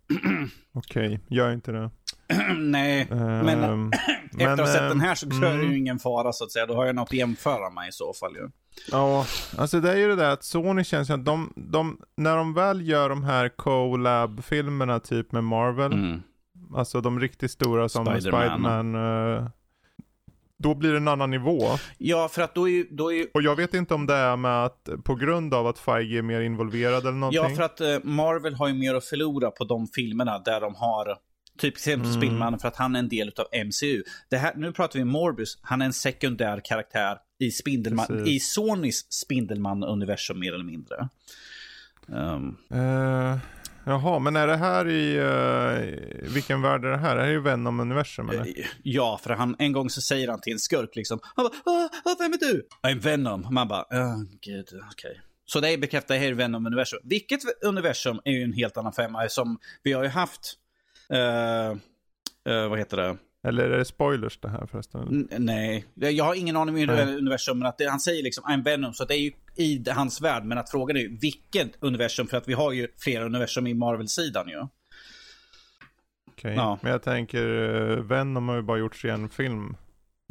Okej, okay, gör inte det. [clears throat] Nej, men [clears throat] efter att ha sett den här så mm. är det ju ingen fara så att säga. Då har jag något att jämföra med i så fall ju. Ja, alltså det är ju det där att Sony känns ju att de, de, när de väl gör de här collab-filmerna typ med Marvel, mm. alltså de riktigt stora som Spiderman, Spider uh, då blir det en annan nivå. Ja, för att då är. Då är Och jag vet inte om det är med att, på grund av att Feige är mer involverad eller någonting. Ja, för att uh, Marvel har ju mer att förlora på de filmerna där de har Typ exempel mm. Spindelmannen för att han är en del av MCU. Det här, nu pratar vi Morbius, han är en sekundär karaktär i, Spindelman, i Sonys Spindelman-universum mer eller mindre. Um. Uh, Jaha, men är det här i, uh, vilken värld är det här? Är det i Venom-universum eller? Eh, ja, för han, en gång så säger han till en skurk liksom, han bara, ah, ah, vem är du? I'm Venom. Man bara, oh, gud, okej. Okay. Så det bekräftar här Venom-universum. Vilket universum är ju en helt annan femma som vi har ju haft, uh, uh, vad heter det? Eller är det spoilers det här förresten? N nej, jag har ingen aning om universum, men att det, han säger liksom I'm Venom, så det är ju i hans värld. Men att frågan är ju vilket universum, för att vi har ju flera universum i Marvel-sidan ju. Okej, okay. ja. men jag tänker eh, Venom har ju bara gjorts i en film.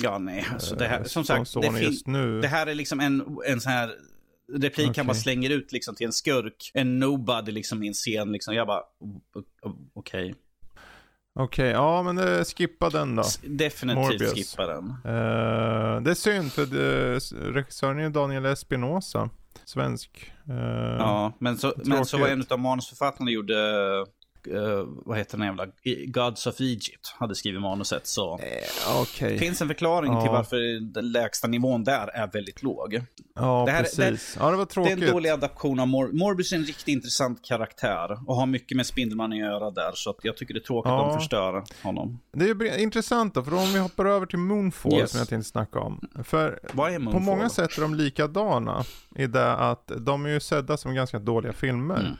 Ja, nej, alltså det här, som sagt, det, nu. det här är liksom en, en sån här replik okay. han bara slänger ut liksom till en skurk, en nobody liksom i en scen liksom. Jag bara, okej. Okay. Okej, okay, ja men uh, skippa den då. Definitivt Morbius. skippa den. Uh, det är synd för uh, regissören är Daniel Espinosa. Svensk. Ja, men så, men så var en av manusförfattarna gjorde uh, vad heter den jävla, Gods of Egypt hade skrivit manuset. Så eh, okay. det finns en förklaring ja. till varför den lägsta nivån där är väldigt låg. Ja, det här, precis. Det, ja, det var tråkigt. Det är en dålig adaption av Mor Morbius är en riktigt intressant karaktär och har mycket med Spindelmannen att göra där. Så jag tycker det är tråkigt ja. att de förstör honom. Det är intressant då, för om vi hoppar över till Moonfall yes. som jag tänkte snacka om. För på många sätt är de likadana i det att de är ju sedda som ganska dåliga filmer. Mm.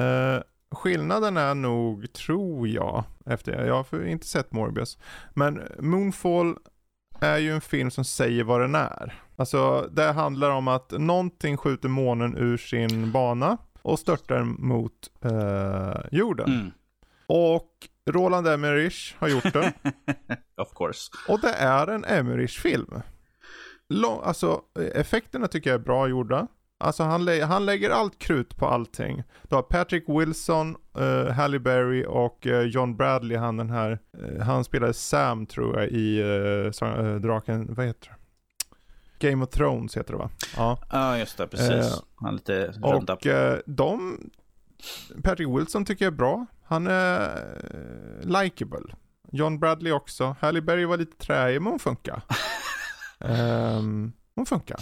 Uh, Skillnaden är nog, tror jag, efter jag har inte sett Morbius, men Moonfall är ju en film som säger vad den är. Alltså det handlar om att någonting skjuter månen ur sin bana och störtar mot eh, jorden. Mm. Och Roland Emmerich har gjort det. [laughs] of course. Och det är en Emmerich-film. Alltså effekterna tycker jag är bra gjorda. Alltså han, lä han lägger allt krut på allting. Du har Patrick Wilson, uh, Halle Berry och uh, John Bradley, han den här, uh, han spelade Sam tror jag i uh, Draken, vad heter det? Game of Thrones heter det va? Ja, ja just det, precis. han lite Och de, Patrick Wilson tycker jag är bra. Han är uh, likable. John Bradley också. Halle Berry var lite träig, men hon funkar. um, [laughs] hon funkar.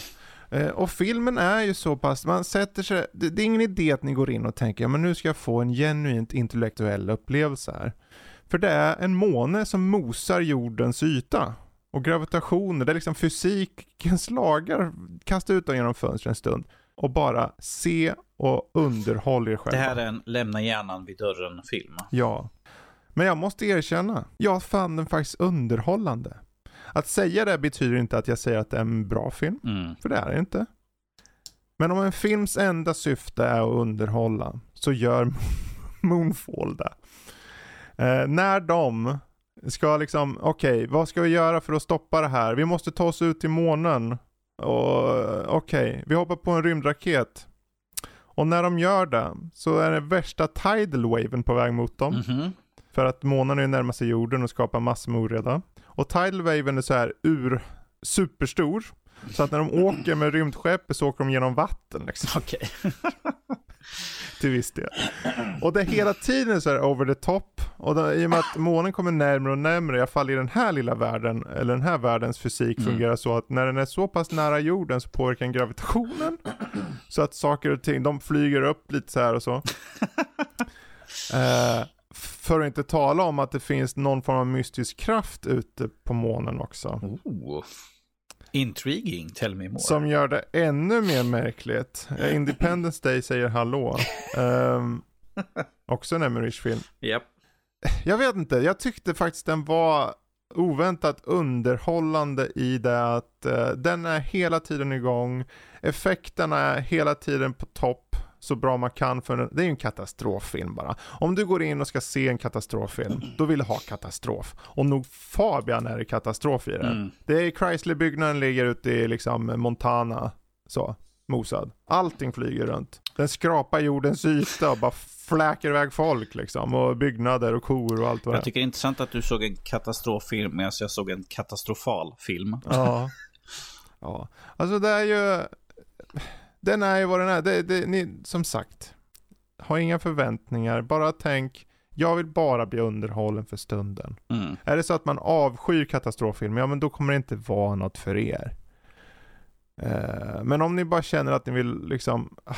Uh, och filmen är ju så pass, man sätter sig, det, det, är ingen idé att ni går in och tänker, ja men nu ska jag få en genuint intellektuell upplevelse här. För det är en måne som mosar jordens yta. Och gravitationen, det är liksom fysikens lagar, kasta ut dem genom fönstret en stund. Och bara se och underhåll er själva. Det här är en lämna hjärnan vid dörren-film. Ja. Men jag måste erkänna, jag fann den faktiskt underhållande. Att säga det betyder inte att jag säger att det är en bra film, mm. för det är det inte. Men om en films enda syfte är att underhålla, så gör [laughs] Moonfall det. Eh, när de ska liksom, okej, okay, vad ska vi göra för att stoppa det här? Vi måste ta oss ut till månen. okej, okay, vi hoppar på en rymdraket. Och när de gör det så är det värsta tidal waven på väg mot dem. Mm -hmm. För att månen är närmar sig jorden och skapar massor med oreda. Och tidal waven är så här ur superstor. Så att när de åker med rymdskeppet så åker de genom vatten liksom. Okej. Okay. [laughs] Till viss del. Och det är hela tiden så här over the top. Och då, i och med att månen kommer närmare och närmare, i alla fall i den här lilla världen, eller den här världens fysik mm. fungerar så att när den är så pass nära jorden så påverkar den gravitationen. Så att saker och ting, de flyger upp lite så här och så. [laughs] eh, för att inte tala om att det finns någon form av mystisk kraft ute på månen också. Oh. Intriguing, tell me more. Som gör det ännu mer märkligt. Eh, [laughs] Independence Day säger hallå. Um, [laughs] också en Emmerich-film. Yep. Jag vet inte, jag tyckte faktiskt den var oväntat underhållande i det att uh, den är hela tiden igång. Effekterna är hela tiden på topp så bra man kan för en, det är ju en katastroffilm bara. Om du går in och ska se en katastroffilm, då vill du ha katastrof. Och nog Fabian är det katastrof i den. Mm. Det är Chrysler-byggnaden ligger ute i liksom Montana, så, mosad. Allting flyger runt. Den skrapar jordens yta och bara fläker iväg folk liksom. Och byggnader och kor och allt vad Jag tycker det är intressant att du såg en katastroffilm medan jag såg en katastrofal film. Ja. [laughs] Ja, alltså det är ju den är ju vad den är. Det, det, ni, som sagt, ha inga förväntningar. Bara tänk, jag vill bara bli underhållen för stunden. Mm. Är det så att man avskyr katastroffilmer, ja men då kommer det inte vara något för er. Uh, men om ni bara känner att ni vill liksom, uh,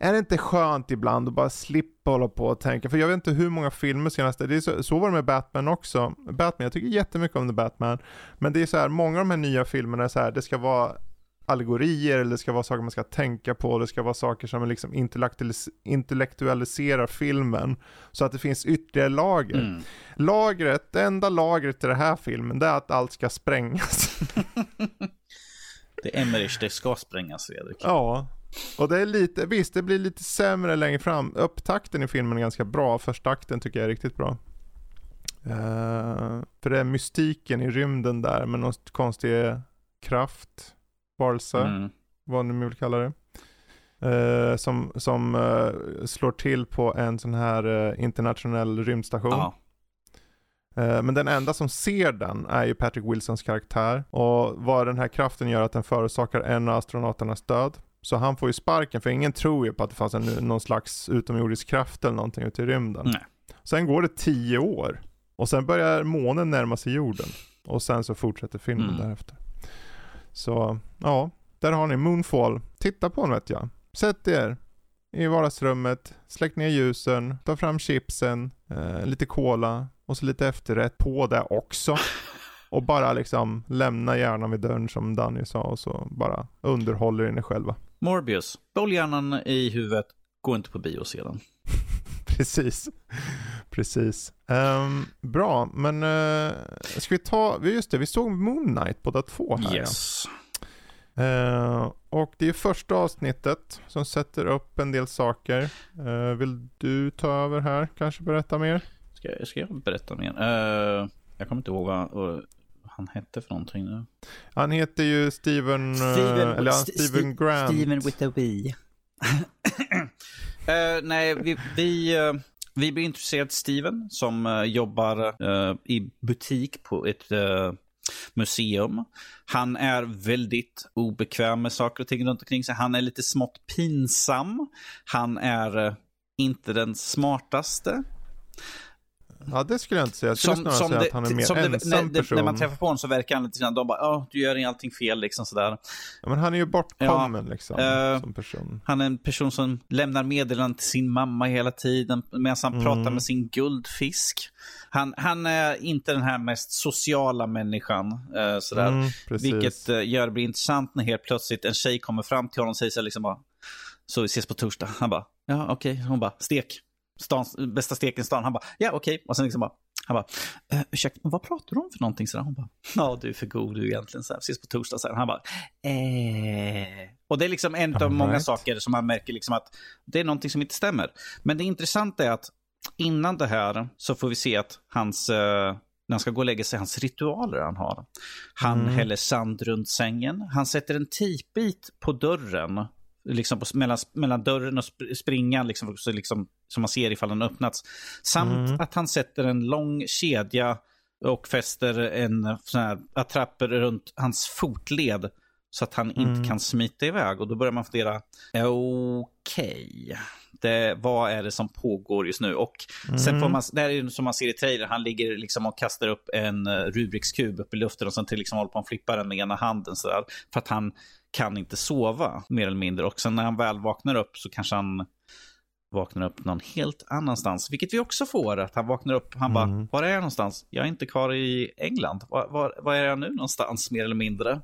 är det inte skönt ibland att bara slippa hålla på och tänka? För jag vet inte hur många filmer senaste, det är så, så var det med Batman också. Batman, jag tycker jättemycket om The Batman. Men det är så här, många av de här nya filmerna är så här, det ska vara allegorier eller det ska vara saker man ska tänka på. Det ska vara saker som liksom intellektualis intellektualiserar filmen. Så att det finns ytterligare lager. Mm. Lagret, det enda lagret i den här filmen det är att allt ska sprängas. [laughs] det är Emmerich, det ska sprängas Fredrik. Ja. Och det är lite, visst det blir lite sämre längre fram. Upptakten i filmen är ganska bra. Första akten tycker jag är riktigt bra. Uh, för det är mystiken i rymden där med någon konstig kraft varelse, mm. vad ni vill kalla det. Uh, som som uh, slår till på en sån här uh, internationell rymdstation. Ja. Men den enda som ser den är ju Patrick Wilsons karaktär. Och vad den här kraften gör att den förorsakar en av astronauternas död. Så han får ju sparken för ingen tror ju på att det fanns en, någon slags utomjordisk kraft eller någonting ute i rymden. Nej. Sen går det tio år. Och sen börjar månen närma sig jorden. Och sen så fortsätter filmen mm. därefter. Så ja, där har ni Moonfall. Titta på den vet jag. Sätt er i vardagsrummet, släck ner ljusen, ta fram chipsen, eh, lite cola och så lite efterrätt på det också. [laughs] Och bara liksom lämna hjärnan vid dörren som Danny sa och så bara underhåller er själva. Morbius, behåll hjärnan i huvudet, gå inte på bio sedan. [laughs] Precis. Precis. Um, bra, men uh, ska vi ta, just det, vi såg Moon Knight båda två här. Yes. Ja. Uh, och det är första avsnittet som sätter upp en del saker. Uh, vill du ta över här, kanske berätta mer? Ska, ska jag berätta mer? Uh, jag kommer inte ihåg vad, han hette för någonting nu? Han heter ju Steven, eh, Steven, eller St- Steven Grant. Steven with a B. Uh, nej, vi, vi, uh, vi blir intresserade av Steven som uh, jobbar i butik på ett museum. Han är väldigt obekväm med saker och ting runt omkring sig. Han är lite smått pinsam. Han är inte den smartaste. Ja, det skulle jag inte säga. Jag skulle snarare säga det- att han är mer som det- ensam när, det- person. När man träffar på honom så verkar han lite grann, de bara, ja, du gör allting fel liksom sådär. Ja, men han är ju bortkommen liksom, eh, som person. Han är en person som lämnar meddelanden till sin mamma hela tiden medan han Mm. pratar med sin guldfisk. Han, han är inte den här mest sociala människan. Eh, sådär. Mm. Vilket eh, gör det blir intressant när helt plötsligt en tjej kommer fram till honom och säger så liksom bara, så vi ses på torsdag. Han bara, ja okej. Hon bara, stek. Stans, bästa steken i stan. Han bara, ja okej. Och sen liksom bara, han bara, eh, ursäkta, vad pratar du om för någonting? Så där. Hon bara, ja du är för god du egentligen. Så här, ses på torsdag. Så här. Han bara, eh. Och det är liksom en av All många right. saker som man märker liksom att det är någonting som inte stämmer. Men det intressanta är att innan det här så får vi se att hans, eh, när han ska gå och lägga sig, hans ritualer han har. Han Mm. häller sand runt sängen. Han sätter en tejpbit på dörren. Liksom på, mellan, mellan dörren och sp- springan, liksom, så liksom, som man ser ifall den öppnats. Samt Mm. att han sätter en lång kedja och fäster en sån här attrapper runt hans fotled. Så att han inte Mm. kan smita iväg. Och då börjar man fundera, okej, det, vad är det som pågår just nu? Och sen Mm. får man, det här är som man ser i trailern, han ligger liksom och kastar upp en uh, Rubiks kub upp i luften och sen till liksom håller på att flippa den med ena handen sådär. För att han kan inte sova mer eller mindre. Och sen när han väl vaknar upp så kanske han vaknar upp någon helt annanstans. Vilket vi också får, att han vaknar upp, han bara, Mm. var är jag någonstans? Jag är inte kvar i England. Var, var, var är jag nu någonstans, mer eller mindre?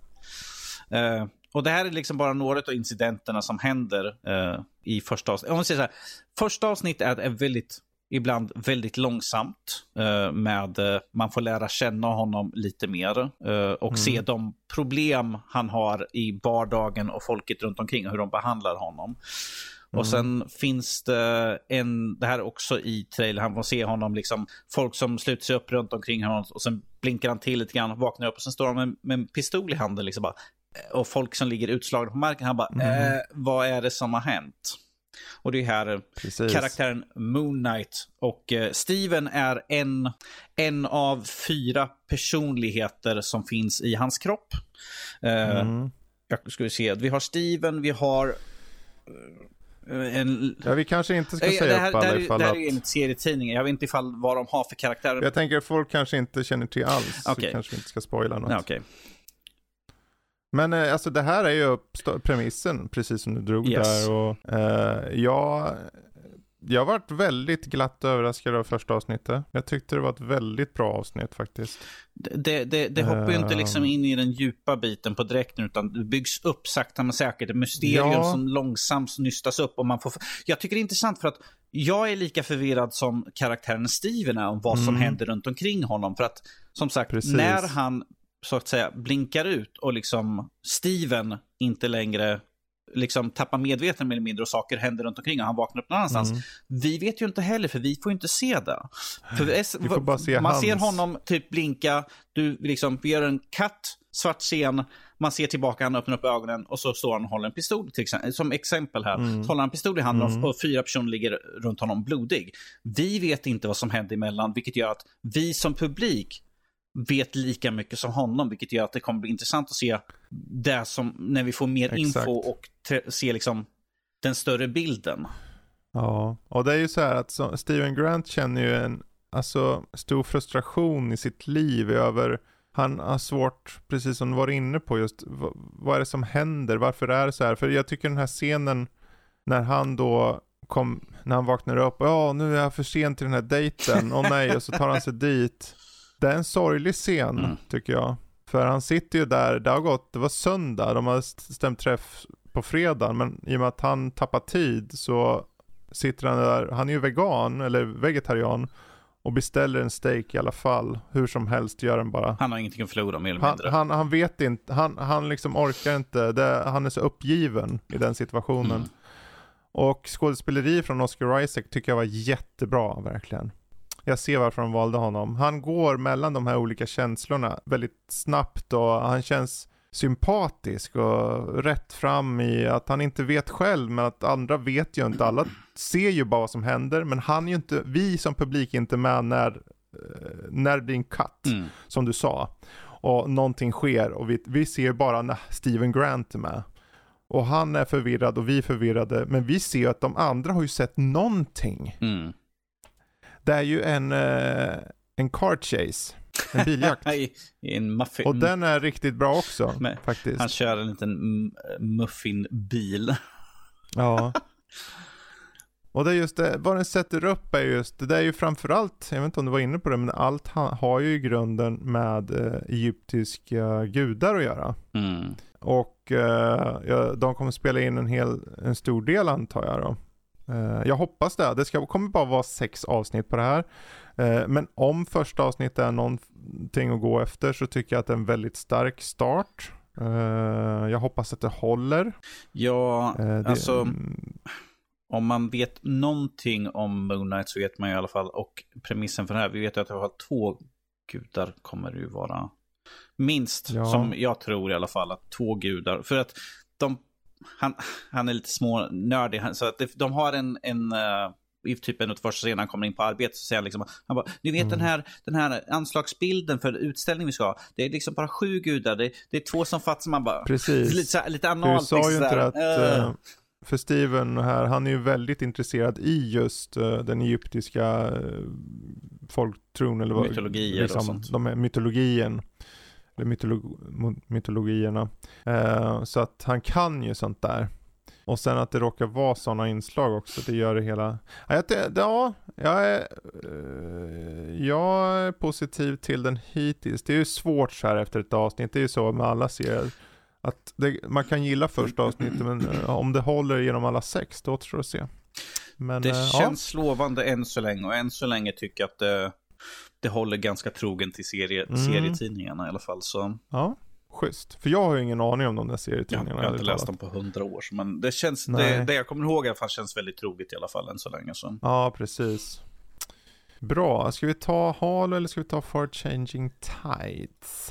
Eh, och det här är liksom bara några av incidenterna som händer eh, i första avsnittet. Om man säger så här, första avsnittet är, väldigt, ibland väldigt långsamt. eh, med, man får lära känna honom lite mer och se de problem han har i vardagen och folket runt omkring och hur de behandlar honom. Och sen finns det en, det här också i trailern, han får se honom, liksom, folk som sluter sig upp runt omkring honom och sen blinkar han till lite grann vaknar upp och sen står han med, med en pistol i handen. Liksom bara, och folk som ligger utslagna på marken, han bara, eh, vad är det som har hänt? Och det är här Precis. karaktären Moon Knight. Och eh, Steven är en, en av fyra personligheter som finns i hans kropp. Eh, Mm. Jag ska vi se, vi har Steven, vi har eh, en... Ja, vi kanske inte ska Eh, säga det här, upp alla ifall det här att... är ju enligt serietidningen. Jag vet inte ifall vad de har för karaktärer. Jag tänker att folk kanske inte känner till alls. Okej. Så kanske vi inte ska spoila något. Ja, okej. Men eh, alltså det här är ju premissen, precis som du drog Yes. där. Och, eh, jag, jag varit väldigt glatt överraskad av första avsnittet. Jag tyckte det var ett väldigt bra avsnitt faktiskt. Det, det, det hoppar ju inte liksom in i den djupa biten på direkten utan det byggs upp sakta men säkert. Ett mysterium Ja. som långsamt nystas upp. Och man får... Jag tycker det är intressant för att jag är lika förvirrad som karaktären Steven är om vad som Mm. händer runt omkring honom. För att som sagt, Precis. när han så att säga blinkar ut och liksom Steven inte längre liksom tappar medvetandet mer eller mindre och saker händer runt omkring och han vaknar upp någon annanstans. Mm. Vi vet ju inte heller för vi får ju inte se det. För får bara se man hans. ser honom typ blinka, du liksom, gör en cut, svart scen, man ser tillbaka, han öppnar upp ögonen och så står han och håller en pistol till exempel. Som exempel här, Mm. så håller han en pistol i handen Mm. och, och fyra personer ligger runt honom blodig. Vi vet inte vad som händer emellan, vilket gör att vi som publik vet lika mycket som honom, vilket gör att det kommer bli intressant att se det som, när vi får mer Exakt. info och se liksom den större bilden. Ja, och det är ju så här att så, Steven Grant känner ju en alltså, stor frustration i sitt liv över han har svårt, precis som du var inne på just, vad, vad är det som händer? Varför är det så här? För jag tycker den här scenen när han då kom, när han vaknar upp, ja nu är jag för sent till den här dejten, åh nej, och så tar han sig dit. Det är en sorglig scen, Mm. tycker jag. För han sitter ju där, det har gått, det var söndag, de har st- stämt träff på fredag, men i och med att han tappar tid så sitter han där, han är ju vegan, eller vegetarian, och beställer en steak i alla fall. Hur som helst gör den bara. Han har ingenting att förlora mer eller Han, mindre. han, han vet inte, han, han liksom orkar inte, det, han är så uppgiven i den situationen. Mm. Och skådespeleri från Oscar Isaac tycker jag var jättebra, verkligen. Jag ser varför de valde honom. Han går mellan de här olika känslorna väldigt snabbt och han känns sympatisk och rätt fram i att han inte vet själv men att andra vet ju inte. Alla ser ju bara vad som händer men han är ju inte, vi som publik är inte med när, eh, när det är en cut, mm. som du sa. Och någonting sker och vi, vi ser bara när Steven Grant är med. Och han är förvirrad och vi är förvirrade men vi ser ju att de andra har ju sett någonting. Mm. Det är ju en, eh, en car chase en biljakt. [laughs] I, en muffin. Och den är riktigt bra också [laughs] Men, faktiskt. Han kör en liten muffinbil. [laughs] ja. Och det är just det, vad den sätter upp är just, det är ju framförallt, jag vet inte om du var inne på det, men allt har ju i grunden med eh, egyptiska gudar att göra. Mm. Och eh, de kommer spela in en, hel, en stor del antar jag då. Eh, jag hoppas det. Det ska, kommer bara vara sex avsnitt på det här. Eh, men om första avsnittet är någonting att gå efter så tycker jag att det är en väldigt stark start. Eh, jag hoppas att det håller. Ja, det, alltså om man vet någonting om Moon Knight så vet man i alla fall, och premissen för det här, vi vet ju att alla fall två gudar kommer det ju vara. Minst, ja. som jag tror i alla fall, att två gudar. För att de han, han är lite smånördig. Så att de har en, en uh, i typ en av första scenen han kommer in på arbetet så säger han liksom, han bara, ni vet mm. den, här, den här anslagsbilden för utställningen vi ska ha, det är liksom bara sju gudar, det, det är två som fattar, man bara, Precis. lite, lite analt. Du sa ju inte att, uh. för Steven här, han är ju väldigt intresserad i just uh, den egyptiska uh, folktron eller vad, mytologier liksom, och sånt. De är mytologien eller mytolog mytologierna. Eh, så att han kan ju sånt där. Och sen att det råkar vara sådana inslag också, det gör det hela. Ja, det, ja jag, är, eh, jag är positiv till den hittills. Det är ju svårt så här efter ett avsnitt, det är ju så med alla serier. Att det, man kan gilla första avsnittet, men eh, om det håller genom alla sex, då återstår att se. Men, det eh, känns ja. lovande än så länge, och än så länge tycker jag att det det håller ganska trogen till serie, mm. serietidningarna i alla fall. Så. Ja, schysst. För jag har ju ingen aning om de där serietidningarna. Ja, jag har inte läst dem på hundra år. Men det, känns, det, det, jag kommer ihåg i alla fall känns väldigt troget i alla fall än så länge. Så. Ja, precis. Bra, ska vi ta Halo eller ska vi ta Far Changing Tides?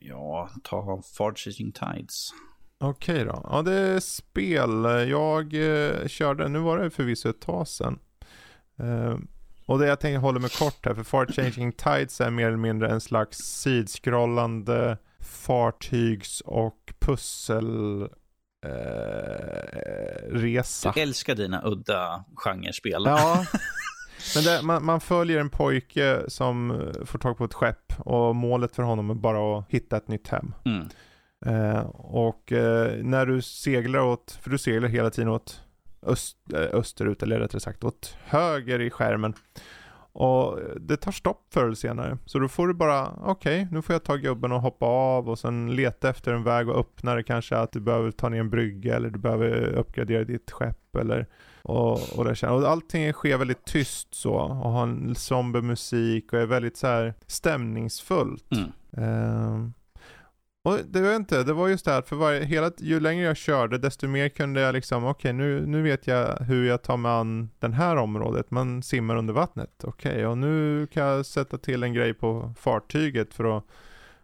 Ja, ta Far Changing Tides. Okej då. Ja, det är spel. Jag eh, körde, nu var det förvisso ett tag sedan. Eh, och det jag tänkte hålla mig kort här, för Far Changing Tides är mer eller mindre en slags sidskrollande fartygs och pusselresa. Eh, du älskar dina udda genrespel. Ja. [laughs] Men det, man, man, följer en pojke som får tag på ett skepp och målet för honom är bara att hitta ett nytt hem. Mm. Eh, och eh, när du seglar åt, för du seglar hela tiden åt öst, eh, österut, eller rättare sagt åt höger i skärmen. Och det tar stopp förr eller senare. Så då får du bara, okej, okay, nu får jag ta gubben och hoppa av och sen leta efter en väg och öppna det kanske att du behöver ta ner en brygga eller du behöver uppgradera ditt skepp eller och, och, det, och allting sker väldigt tyst så och har en somber musik och är väldigt så här stämningsfullt. Mm. Uh, och det var inte, det var just det här, för varje, hela, ju längre jag körde desto mer kunde jag liksom, okej okay, nu, nu vet jag hur jag tar mig an det här området, man simmar under vattnet, okej okay, och nu kan jag sätta till en grej på fartyget för att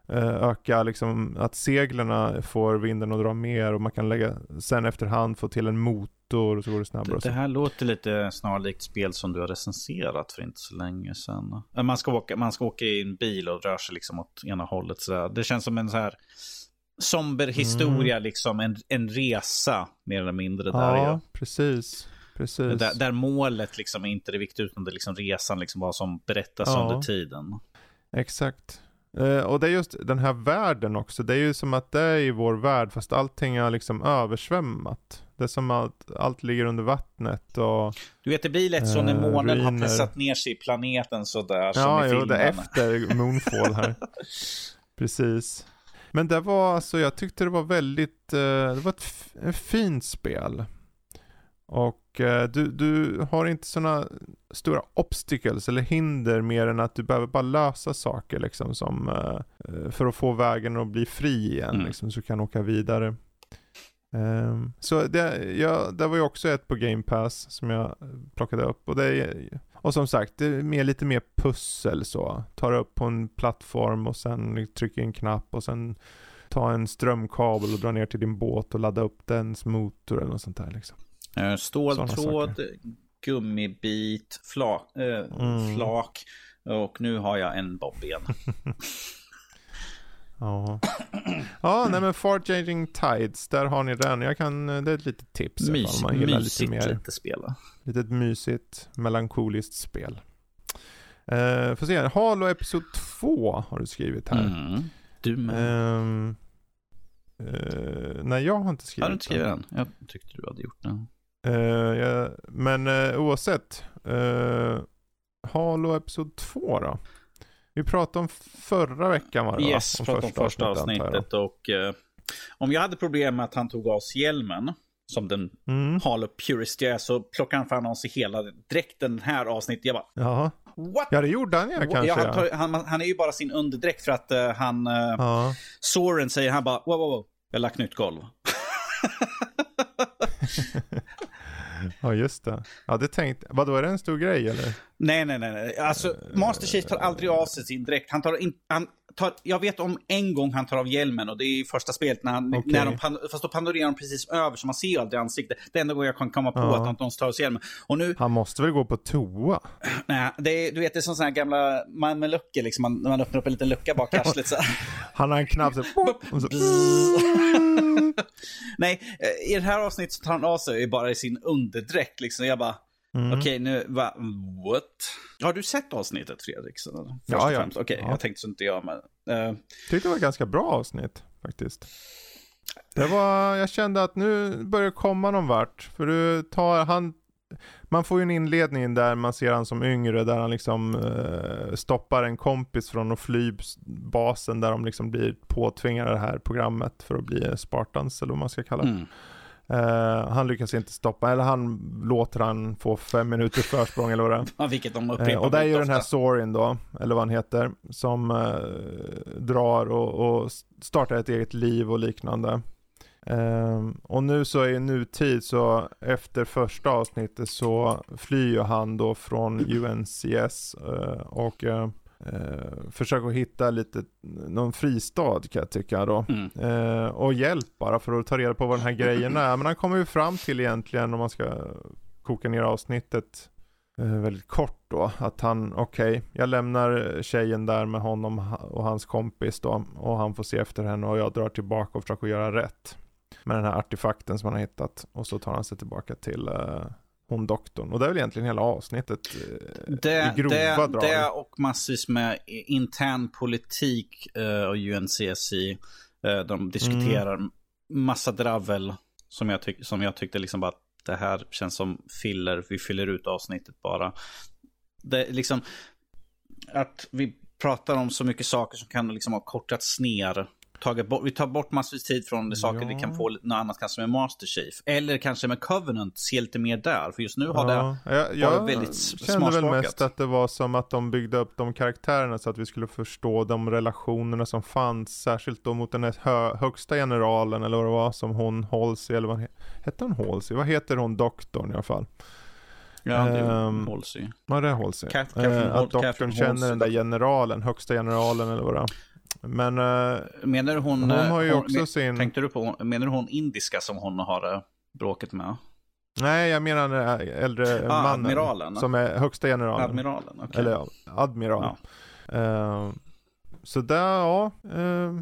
eh, öka liksom att seglarna får vinden att dra mer och man kan lägga, sen efterhand få till en motor motor och så går det snabbare. Det, det här låter lite snarlikt spel som du har recenserat för inte så länge sedan. Eh, man ska åka, man ska åka i en bil och röra sig liksom åt ena hållet. Så det känns som en så här somber historia, mm. liksom en, en resa mer eller mindre. Ja, där ja. precis. Precis. Där, där, målet liksom är inte det viktiga utan det är liksom resan, liksom vad som berättas ja. under tiden. Exakt. Uh, och det är just den här världen också. Det är ju som att det är i vår värld fast allting är liksom översvämmat. Det är som att allt ligger under vattnet och... Du vet det blir lätt så när månen ruiner. har pressat ner sig i planeten sådär ja, som i filmen. Ja, det är efter Moonfall här. [laughs] Precis. Men det var alltså, jag tyckte det var väldigt, uh, det var ett, ett fint spel. Och eh, du, du har inte sådana stora obstacles eller hinder mer än att du behöver bara lösa saker liksom som eh, för att få vägen att bli fri igen mm. liksom, så du kan åka vidare. Um, så det, ja, det var ju också ett på Game Pass som jag plockade upp och det Och som sagt, det är mer, lite mer pussel så. Tar upp på en plattform och sen trycker en knapp och sen ta en strömkabel och dra ner till din båt och ladda upp dens motor eller något sånt där liksom. Eh, Ståltråd, gummibit, flak, eh, Mm. flak och nu har jag en bob igen. [laughs] Ja. Ja, nej men Far Changing Tides, där har ni den. Jag kan, det är ett litet tips. Mys, man gillar lite mysigt mer, lite spela. litet mysigt, melankoliskt spel. Uh, får se, Halo Episod 2 har du skrivit här. Mm. Du med. Ehm, eh, nej, jag har inte skrivit har du inte skrivit den. den? Jag tyckte du hade gjort den. Eh, jag, men uh, oavsett. Uh, Halo Episod 2 då? Vi pratade om förra veckan var det Yes, va? pratade om första avsnittet och eh, om jag hade problem med att han tog av sig hjälmen som den Mm, Halo Purist jag är så plockar han fan av sig hela dräkten här avsnittet. Jag bara jaha. what? Ja, det gjorde han ja, kanske. Ja, han, tar, han, han är ju bara sin underdräkt för att eh, han, uh, ja. Soren säger han bara wow, wow, wow, jag har lagt nytt golv. [laughs] [laughs] [laughs] ja, just det. Ja, det tänkte Vadå, är det en stor grej eller? Nej, nej, nej. nej. Alltså, Master Chief tar aldrig av sig sin dräkt. Han tar in, han tar, jag vet om en gång han tar av hjälmen och det är i första spelet när han, Okej. när de, pan- fast då panorerar de precis över så man ser aldrig ansiktet. Det enda gången jag kan komma på Ja. att han inte tar av sig hjälmen. Och nu, Han måste väl gå på toa? nej, det är, du vet det är som sådana här gamla luckor liksom. Man, när man öppnar upp en liten lucka bak i arslet så. [laughs] Han har en knapp så, [laughs] och så [laughs] Nej, eh, i det här avsnittet så tar han av sig bara i sin underdräkt liksom. Jag bara, Mm. okej nu, va, what? Har du sett avsnittet Fredrik? Först Ja, ja. Okej, Ja. jag tänkte så inte jag men. eh, tyckte det var ett ganska bra avsnitt faktiskt. Det var, jag kände att nu börjar det komma någon vart. För du tar, han, man får ju en inledning där man ser han som yngre, där han liksom eh, stoppar en kompis från att fly basen där de liksom blir påtvingade det här programmet för att bli Spartans eller vad man ska kalla det. mm. Eh, han lyckas inte stoppa, eller han låter han få fem minuters försprång eller vad det är. [laughs] Vilket de upprepar Eh, och det är ju den här. Sorin då, eller vad han heter, som eh, drar och, och startar ett eget liv och liknande. Ehm, och nu så i nutid så efter första avsnittet så flyr ju han då från UNCS eh, och eh, eh, försöker hitta lite, någon fristad kan jag tycka då. Mm. Och hjälp bara för att ta reda på vad den här grejen är. Men han kommer ju fram till egentligen om man ska koka ner avsnittet väldigt kort då. Att han, okej, jag lämnar tjejen där med honom och hans kompis då. Och han får se efter henne och jag drar tillbaka och försöker göra rätt. Med den här artefakten som han har hittat. Och så tar han sig tillbaka till eh, hon doktorn. Och det är väl egentligen hela avsnittet eh, Det, i grova det, drag. det och massvis med intern politik uh, och UNCSI. Uh, de diskuterar Mm. massa dravel som jag, tyck, som jag tyckte liksom bara att det här känns som filler. Vi fyller ut avsnittet bara. Det liksom att vi pratar om så mycket saker som kan liksom ha kortats ner. Tagit bort, vi tar bort massvis tid från det saker Ja. vi kan få något annat kanske med Master Chief. Eller kanske med Covenant, se lite mer där. För just nu har det Ja, jag, jag väldigt s- kände väl smarsmakat. mest att det var som att de byggde upp de karaktärerna så att vi skulle förstå de relationerna som fanns. Särskilt då mot den här hö, högsta generalen eller vad det var som hon Halsey eller vad he- hette hon Halsey? Vad heter hon doktorn i alla fall? Ja, det är Ehm, Halsey. Var det Halsey? Cat- Catherine Hal- att doktorn Catherine känner Halsey. den där generalen, högsta generalen eller vad det är. Men eh, Menar hon... hon eh, har ju också men- sin... Tänkte du på, menar du hon indiska som hon har eh, bråket med? Nej, jag menar den äldre Ah, mannen. admiralen. Som är högsta generalen. Admiralen? okej. Eller ja, admiral. Eh, så där, ja. eh,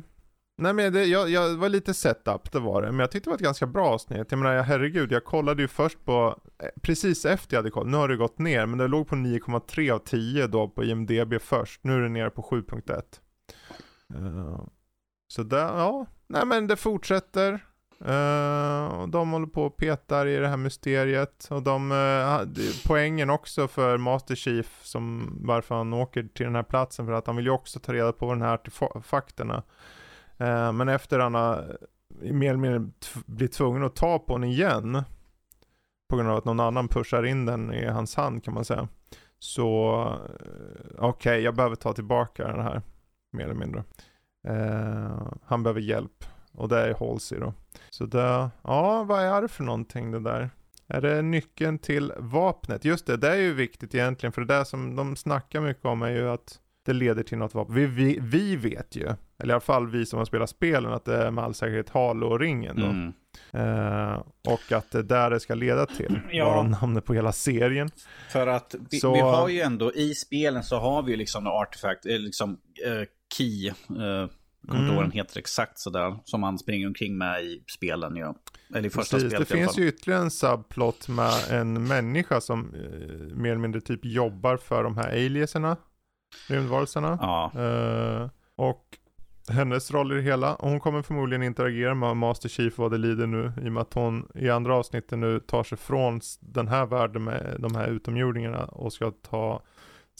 nej men det, jag, jag var lite setup, det var det. Men jag tyckte det var ett ganska bra avsnitt. Jag menar, herregud, jag kollade ju först på, eh, precis efter jag hade kollat, nu har det gått ner, men det låg på 9,3 av 10 då på IMDB först. Nu är det nere på 7.1. Uh, så där, ja. Nej men det fortsätter. Uh, och de håller på och petar i det här mysteriet. Och de, uh, poängen också för Master Chief, som varför han åker till den här platsen, för att han vill ju också ta reda på den här artefakterna. Men efter han har mer eller mindre blivit tvungen att ta på den igen, på grund av att någon annan pushar in den i hans hand kan man säga. Så, eh, okej, jag behöver ta tillbaka den här, mer eller mindre. Eh, han behöver hjälp. Och det är Halsey då. Så det, ja vad är det för någonting det där? Är det nyckeln till vapnet? Just det, det är ju viktigt egentligen för det där som de snackar mycket om är ju att det leder till något vapen. Vi, vi, vi vet ju, eller i alla fall vi som har spelat spelen, att det är med all säkerhet Halo-ringen då. Mm. Eh, och att det är där det ska leda till. [clears throat] Ja. Namnet på hela serien. För att vi, Så- vi har ju ändå i spelen så har vi ju liksom en artefakt, eh, liksom eh, key. Eh, kommer inte ihåg den heter exakt sådär. Som man springer omkring med i spelen ju. Eller i första Precis, det spelet i alla finns fall. ju ytterligare en subplot med en människa som eh, mer eller mindre typ jobbar för de här alieserna, rymdvarelserna. Ja, Eh, och hennes roll i det hela, hon kommer förmodligen interagera med Master Chief vad det lider nu i och med att hon i andra avsnitten nu tar sig från den här världen med de här utomjordingarna och ska ta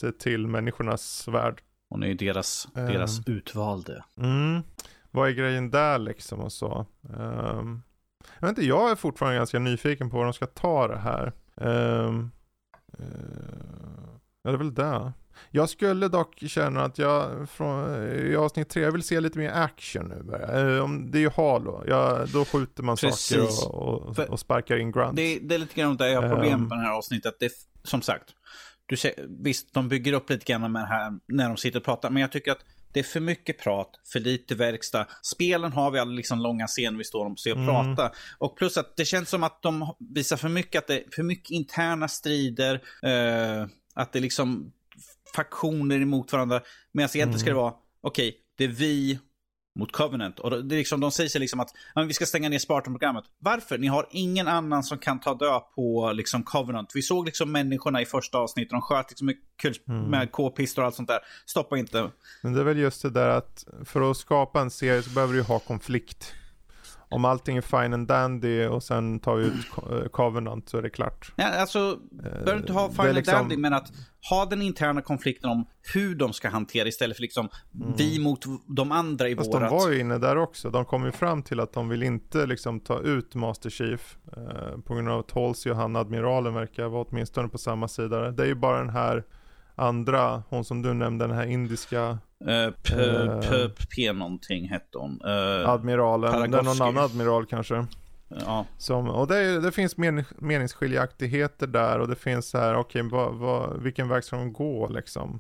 sig till människornas värld. Hon är ju deras, Ehm. deras utvalde. Mm. Vad är grejen där liksom och så. Ehm, jag vet inte, jag är fortfarande ganska nyfiken på vad de ska ta det här. Um, ja, det är väl det. Jag skulle dock känna att jag från, i avsnitt tre, jag vill se lite mer action nu. Eh, om det är ju Halo, ja, då skjuter man Precis. saker och, och, och sparkar in grunts. Det, det är lite grann där jag har problem Ehm. på det här avsnittet. Det, som sagt, du ser, visst de bygger upp lite grann med det här när de sitter och pratar. Men jag tycker att det är för mycket prat, för lite verkstad. Spelen har vi alla liksom långa scener vi står och ser och Mm. pratar. Och plus att det känns som att de visar för mycket, att det är för mycket interna strider. Eh, att det är liksom faktioner emot varandra. Medan egentligen ska det Mm. vara, okej, det är vi mot Covenant. Och det är liksom, de säger sig liksom att "Ja, vi ska stänga ner Spartan-programmet. Varför? Ni har ingen annan som kan ta död på liksom, Covenant. Vi såg liksom människorna i första avsnittet. De sköt liksom med, kul- Mm. med k-pistor och allt sånt där. Stoppa inte. Men det är väl just det där att för att skapa en serie så behöver du ha konflikt. Om allting är fine and dandy och sen tar vi ut Co- eh, Covenant så är det klart. Ja, alltså, behöver inte ha det är Final liksom- Dandy, men att ha den interna konflikten om hur de ska hantera istället för liksom vi mot de andra i Mm. Fast de vårat. var ju inne där också. De kom ju fram till att de vill inte liksom ta ut Master Chief. Eh, på grund av att Halsey och han admiralen verkar vara åtminstone på samma sida. Det är ju bara den här andra, hon som du nämnde, den här indiska Eh, p, p, p någonting hette hon. Eh, admiralen. Det är någon annan admiral kanske. ja. Som, och det, det finns men, meningsskiljaktigheter där och det finns så här, okej, vad- vilken väg ska de gå liksom?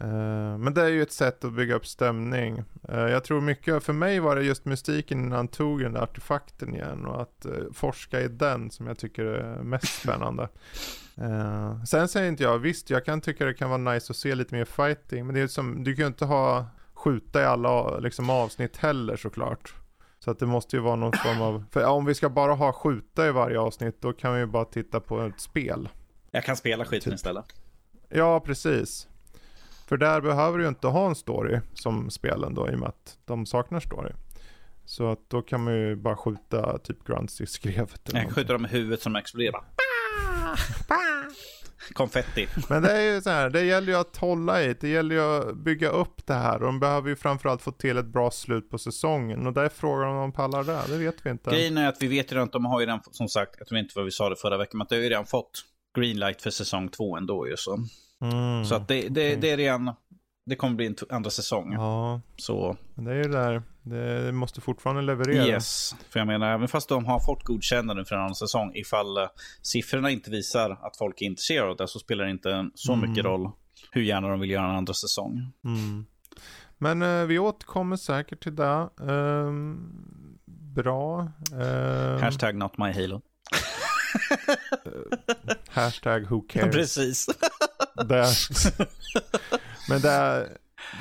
Eh, men det är ju ett sätt att bygga upp stämning. Eh, jag tror mycket, för mig var det just mystiken när han tog den där artefakten igen och att eh, forska i den som jag tycker är mest spännande. Sen säger inte jag, visst jag kan tycka det kan vara nice att se lite mer fighting, men det är som, du kan ju inte ha skjuta i alla liksom, avsnitt heller såklart. Så att det måste ju vara någon form av, för om vi ska bara ha skjuta i varje avsnitt då kan vi ju bara titta på ett spel. Jag kan spela skiten Typ. istället. Ja, precis. För där behöver du ju inte ha en story som spelen då i och med att de saknar story. Så att då kan man ju bara skjuta typ grunts i skrevet eller Jag skjuter dem i huvudet som exploderar. [laughs] Konfetti. Men det är ju så här, det gäller ju att hålla i det, gäller ju att bygga upp det här och de behöver ju framförallt få till ett bra slut på säsongen och där är frågan om de pallar det, det vet vi inte. Grejen är att vi vet ju att de har ju redan, som sagt, jag vet inte vad vi sa det förra veckan, men att de har ju redan fått greenlight för säsong två ändå ju. Så, Mm, så att det, det, okej. det är redan, det kommer bli en andra säsong. Ja, Så det är ju det där, det måste fortfarande leverera. yes, för jag menar, även fast de har fått godkännande för en annan säsong, ifall uh, siffrorna inte visar att folk är intresserade av det, så spelar det inte så Mm. mycket roll hur gärna de vill göra en andra säsong. Mm. Men eh, vi återkommer säkert till det. Ehm, bra. Ehm, Hashtag not my halo. [laughs] hashtag who cares. [laughs] Precis. Det, men det är,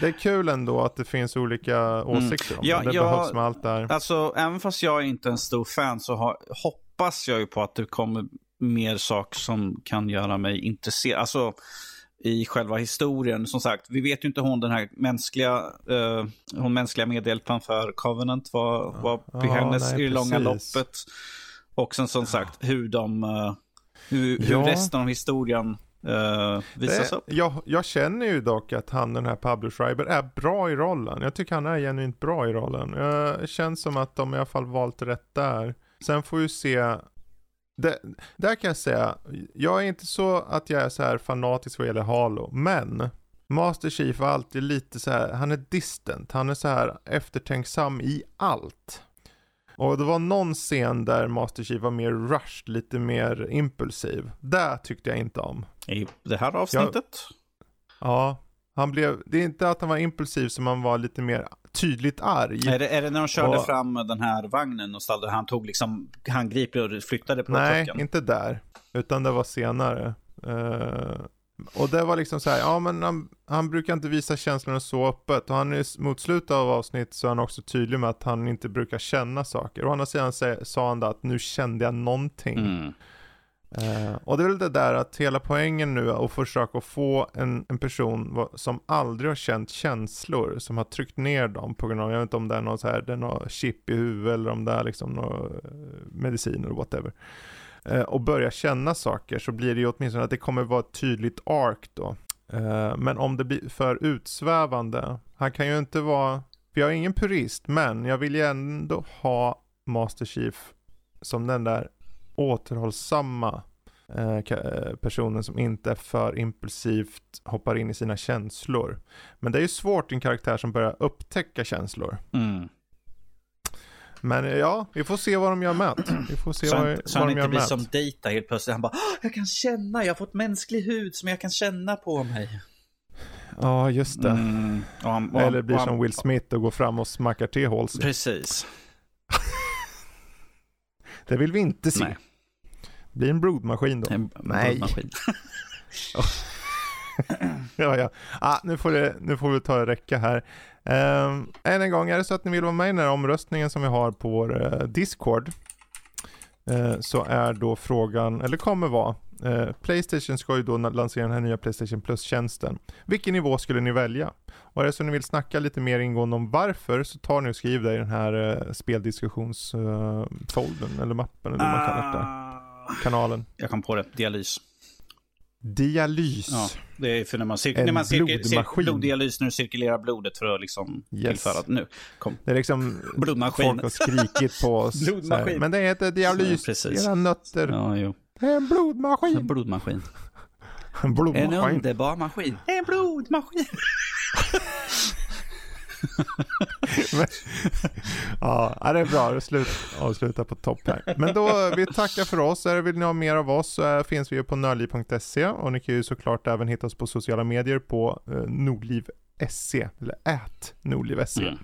det är kul ändå att det finns olika åsikter om Mm. Ja, det. Det jag- behövs med allt där. Alltså, även fast jag är inte är en stor fan så har, hoppas jag ju på att det kommer mer saker som kan göra mig intresserad. Alltså, i själva historien. Som sagt, vi vet ju inte hon den här mänskliga, eh, hon mänskliga medhjälparen för Covenant var, var Ja, hennes nej, i det långa loppet. Och sen som sagt hur de, eh, hur, hur Ja. resten av historien uh, visas Det, upp. jag, jag känner ju dock att han den här Pablo Schreiber är bra i rollen. Jag tycker han är genuint bra i rollen. Det känns som att de i alla fall valt rätt där. Sen får vi se. Det, där kan jag säga, jag är inte så att jag är så här fanatisk vad gäller Halo, men Master Chief var alltid lite så här, han är distant, han är så här eftertänksam i allt. Och det var någon scen där Master Chief var mer rushed, lite mer impulsiv. Det tyckte jag inte om. I det här avsnittet? Ja, han blev, det är inte att han var impulsiv som han var lite mer tydligt arg. Är det, är det när de körde Och- fram den här vagnen och ställde, han tog liksom handgripligen och flyttade på Nej, trucken? inte där. Utan det var senare. Eh, och det var liksom så här, ja men han, han brukar inte visa känslorna så öppet. Och han är mot slutet av avsnitt så är han också tydlig med att han inte brukar känna saker. Å andra sidan sa han då att nu kände jag någonting. Mm. Eh, och det är väl det där att hela poängen nu är att försöka få en, en person som aldrig har känt känslor, som har tryckt ner dem på grund av, jag vet inte om det är någon så här, det är någon chip i huvudet eller om det är liksom någon eh, medicin eller whatever. Eh, och börja känna saker så blir det ju åtminstone att det kommer vara ett tydligt ark då. Eh, men om det blir för utsvävande, han kan ju inte vara, för jag är ingen purist, men jag vill ju ändå ha Master Chief som den där återhållsamma eh, personen som inte är för impulsivt hoppar in i sina känslor. Men det är ju svårt i en karaktär som börjar upptäcka känslor. Mm. Men eh, ja, vi får se vad de gör med. Vi får se Så vad, han, så vad han de inte blir som. Data helt plötsligt. Han bara, "Åh, jag kan känna, jag har fått mänsklig hud som jag kan känna på mig. Ja, just det. Mm. Och han, och han- Eller blir och han- som Will Smith och går fram och smackar till Halsey. Precis. Det vill vi inte se. Nej. Det blir en broodmaskin då. En Nej. blodmaskin. [laughs] [laughs] Ja, ja. Ah, nu, får det, nu får vi ta det räcka här. Um, än en gång, är det så att ni vill vara med i den här omröstningen som vi har på vår eh, Discord eh, så är då frågan, eller kommer vara, eh, Playstation ska ju då lansera den här nya Playstation Plus-tjänsten. Vilken nivå skulle ni välja? Och är det så ni vill snacka lite mer ingående om varför så tar ni och skriv det i den här uh, speldiskussionsfolden eller mappen eller vad man kallar det. Ah, Kanalen. Jag kom på det, dialys. Dialys. Ja, det är för när man, cir- En när man cirkel- cir- blodmaskin. bloddialys när du cirkulerar blodet för att liksom Yes. tillföra. Nu, kom. Det är liksom Blodmaskin. Folk har skrikit på [laughs] oss. Blodmaskin. Men det heter dialys. Ja, precis. Era nötter. Ja, jo. Det är en blodmaskin. En blodmaskin. En [laughs] En blodmaskin. underbar maskin. En blodmaskin. [laughs] [laughs] Men- ja, det är bra. Det slut, avsluta på topp här. Men då, vi tackar för oss. Vill ni ha mer av oss så finns vi ju på nördliv.se och ni kan ju såklart även hitta oss på sociala medier på eh, nordliv.se eller ät nordliv.se. Mm.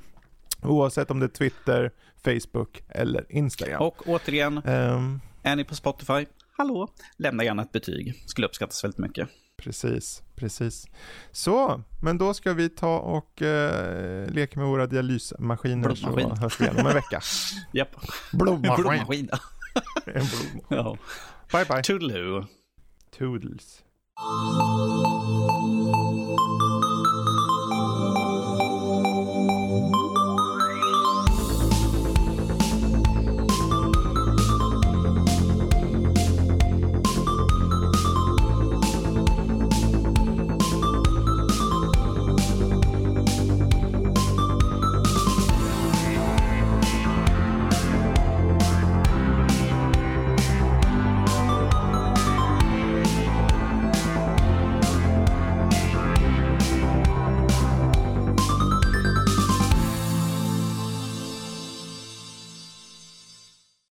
Oavsett om det är Twitter, Facebook eller Instagram. Och återigen, Ehm, är ni på Spotify? Hallå? Lämna gärna ett betyg. Skulle uppskattas väldigt mycket. Precis, precis. Så, men då ska vi ta och eh, leka med våra dialysmaskiner så Blodmaskin. hörs vi igen om en vecka. [laughs] Japp. Blodmaskin. Blodmaskin. [laughs] En blodmaskin. Ja. Bye bye. Toodaloo. Toodles.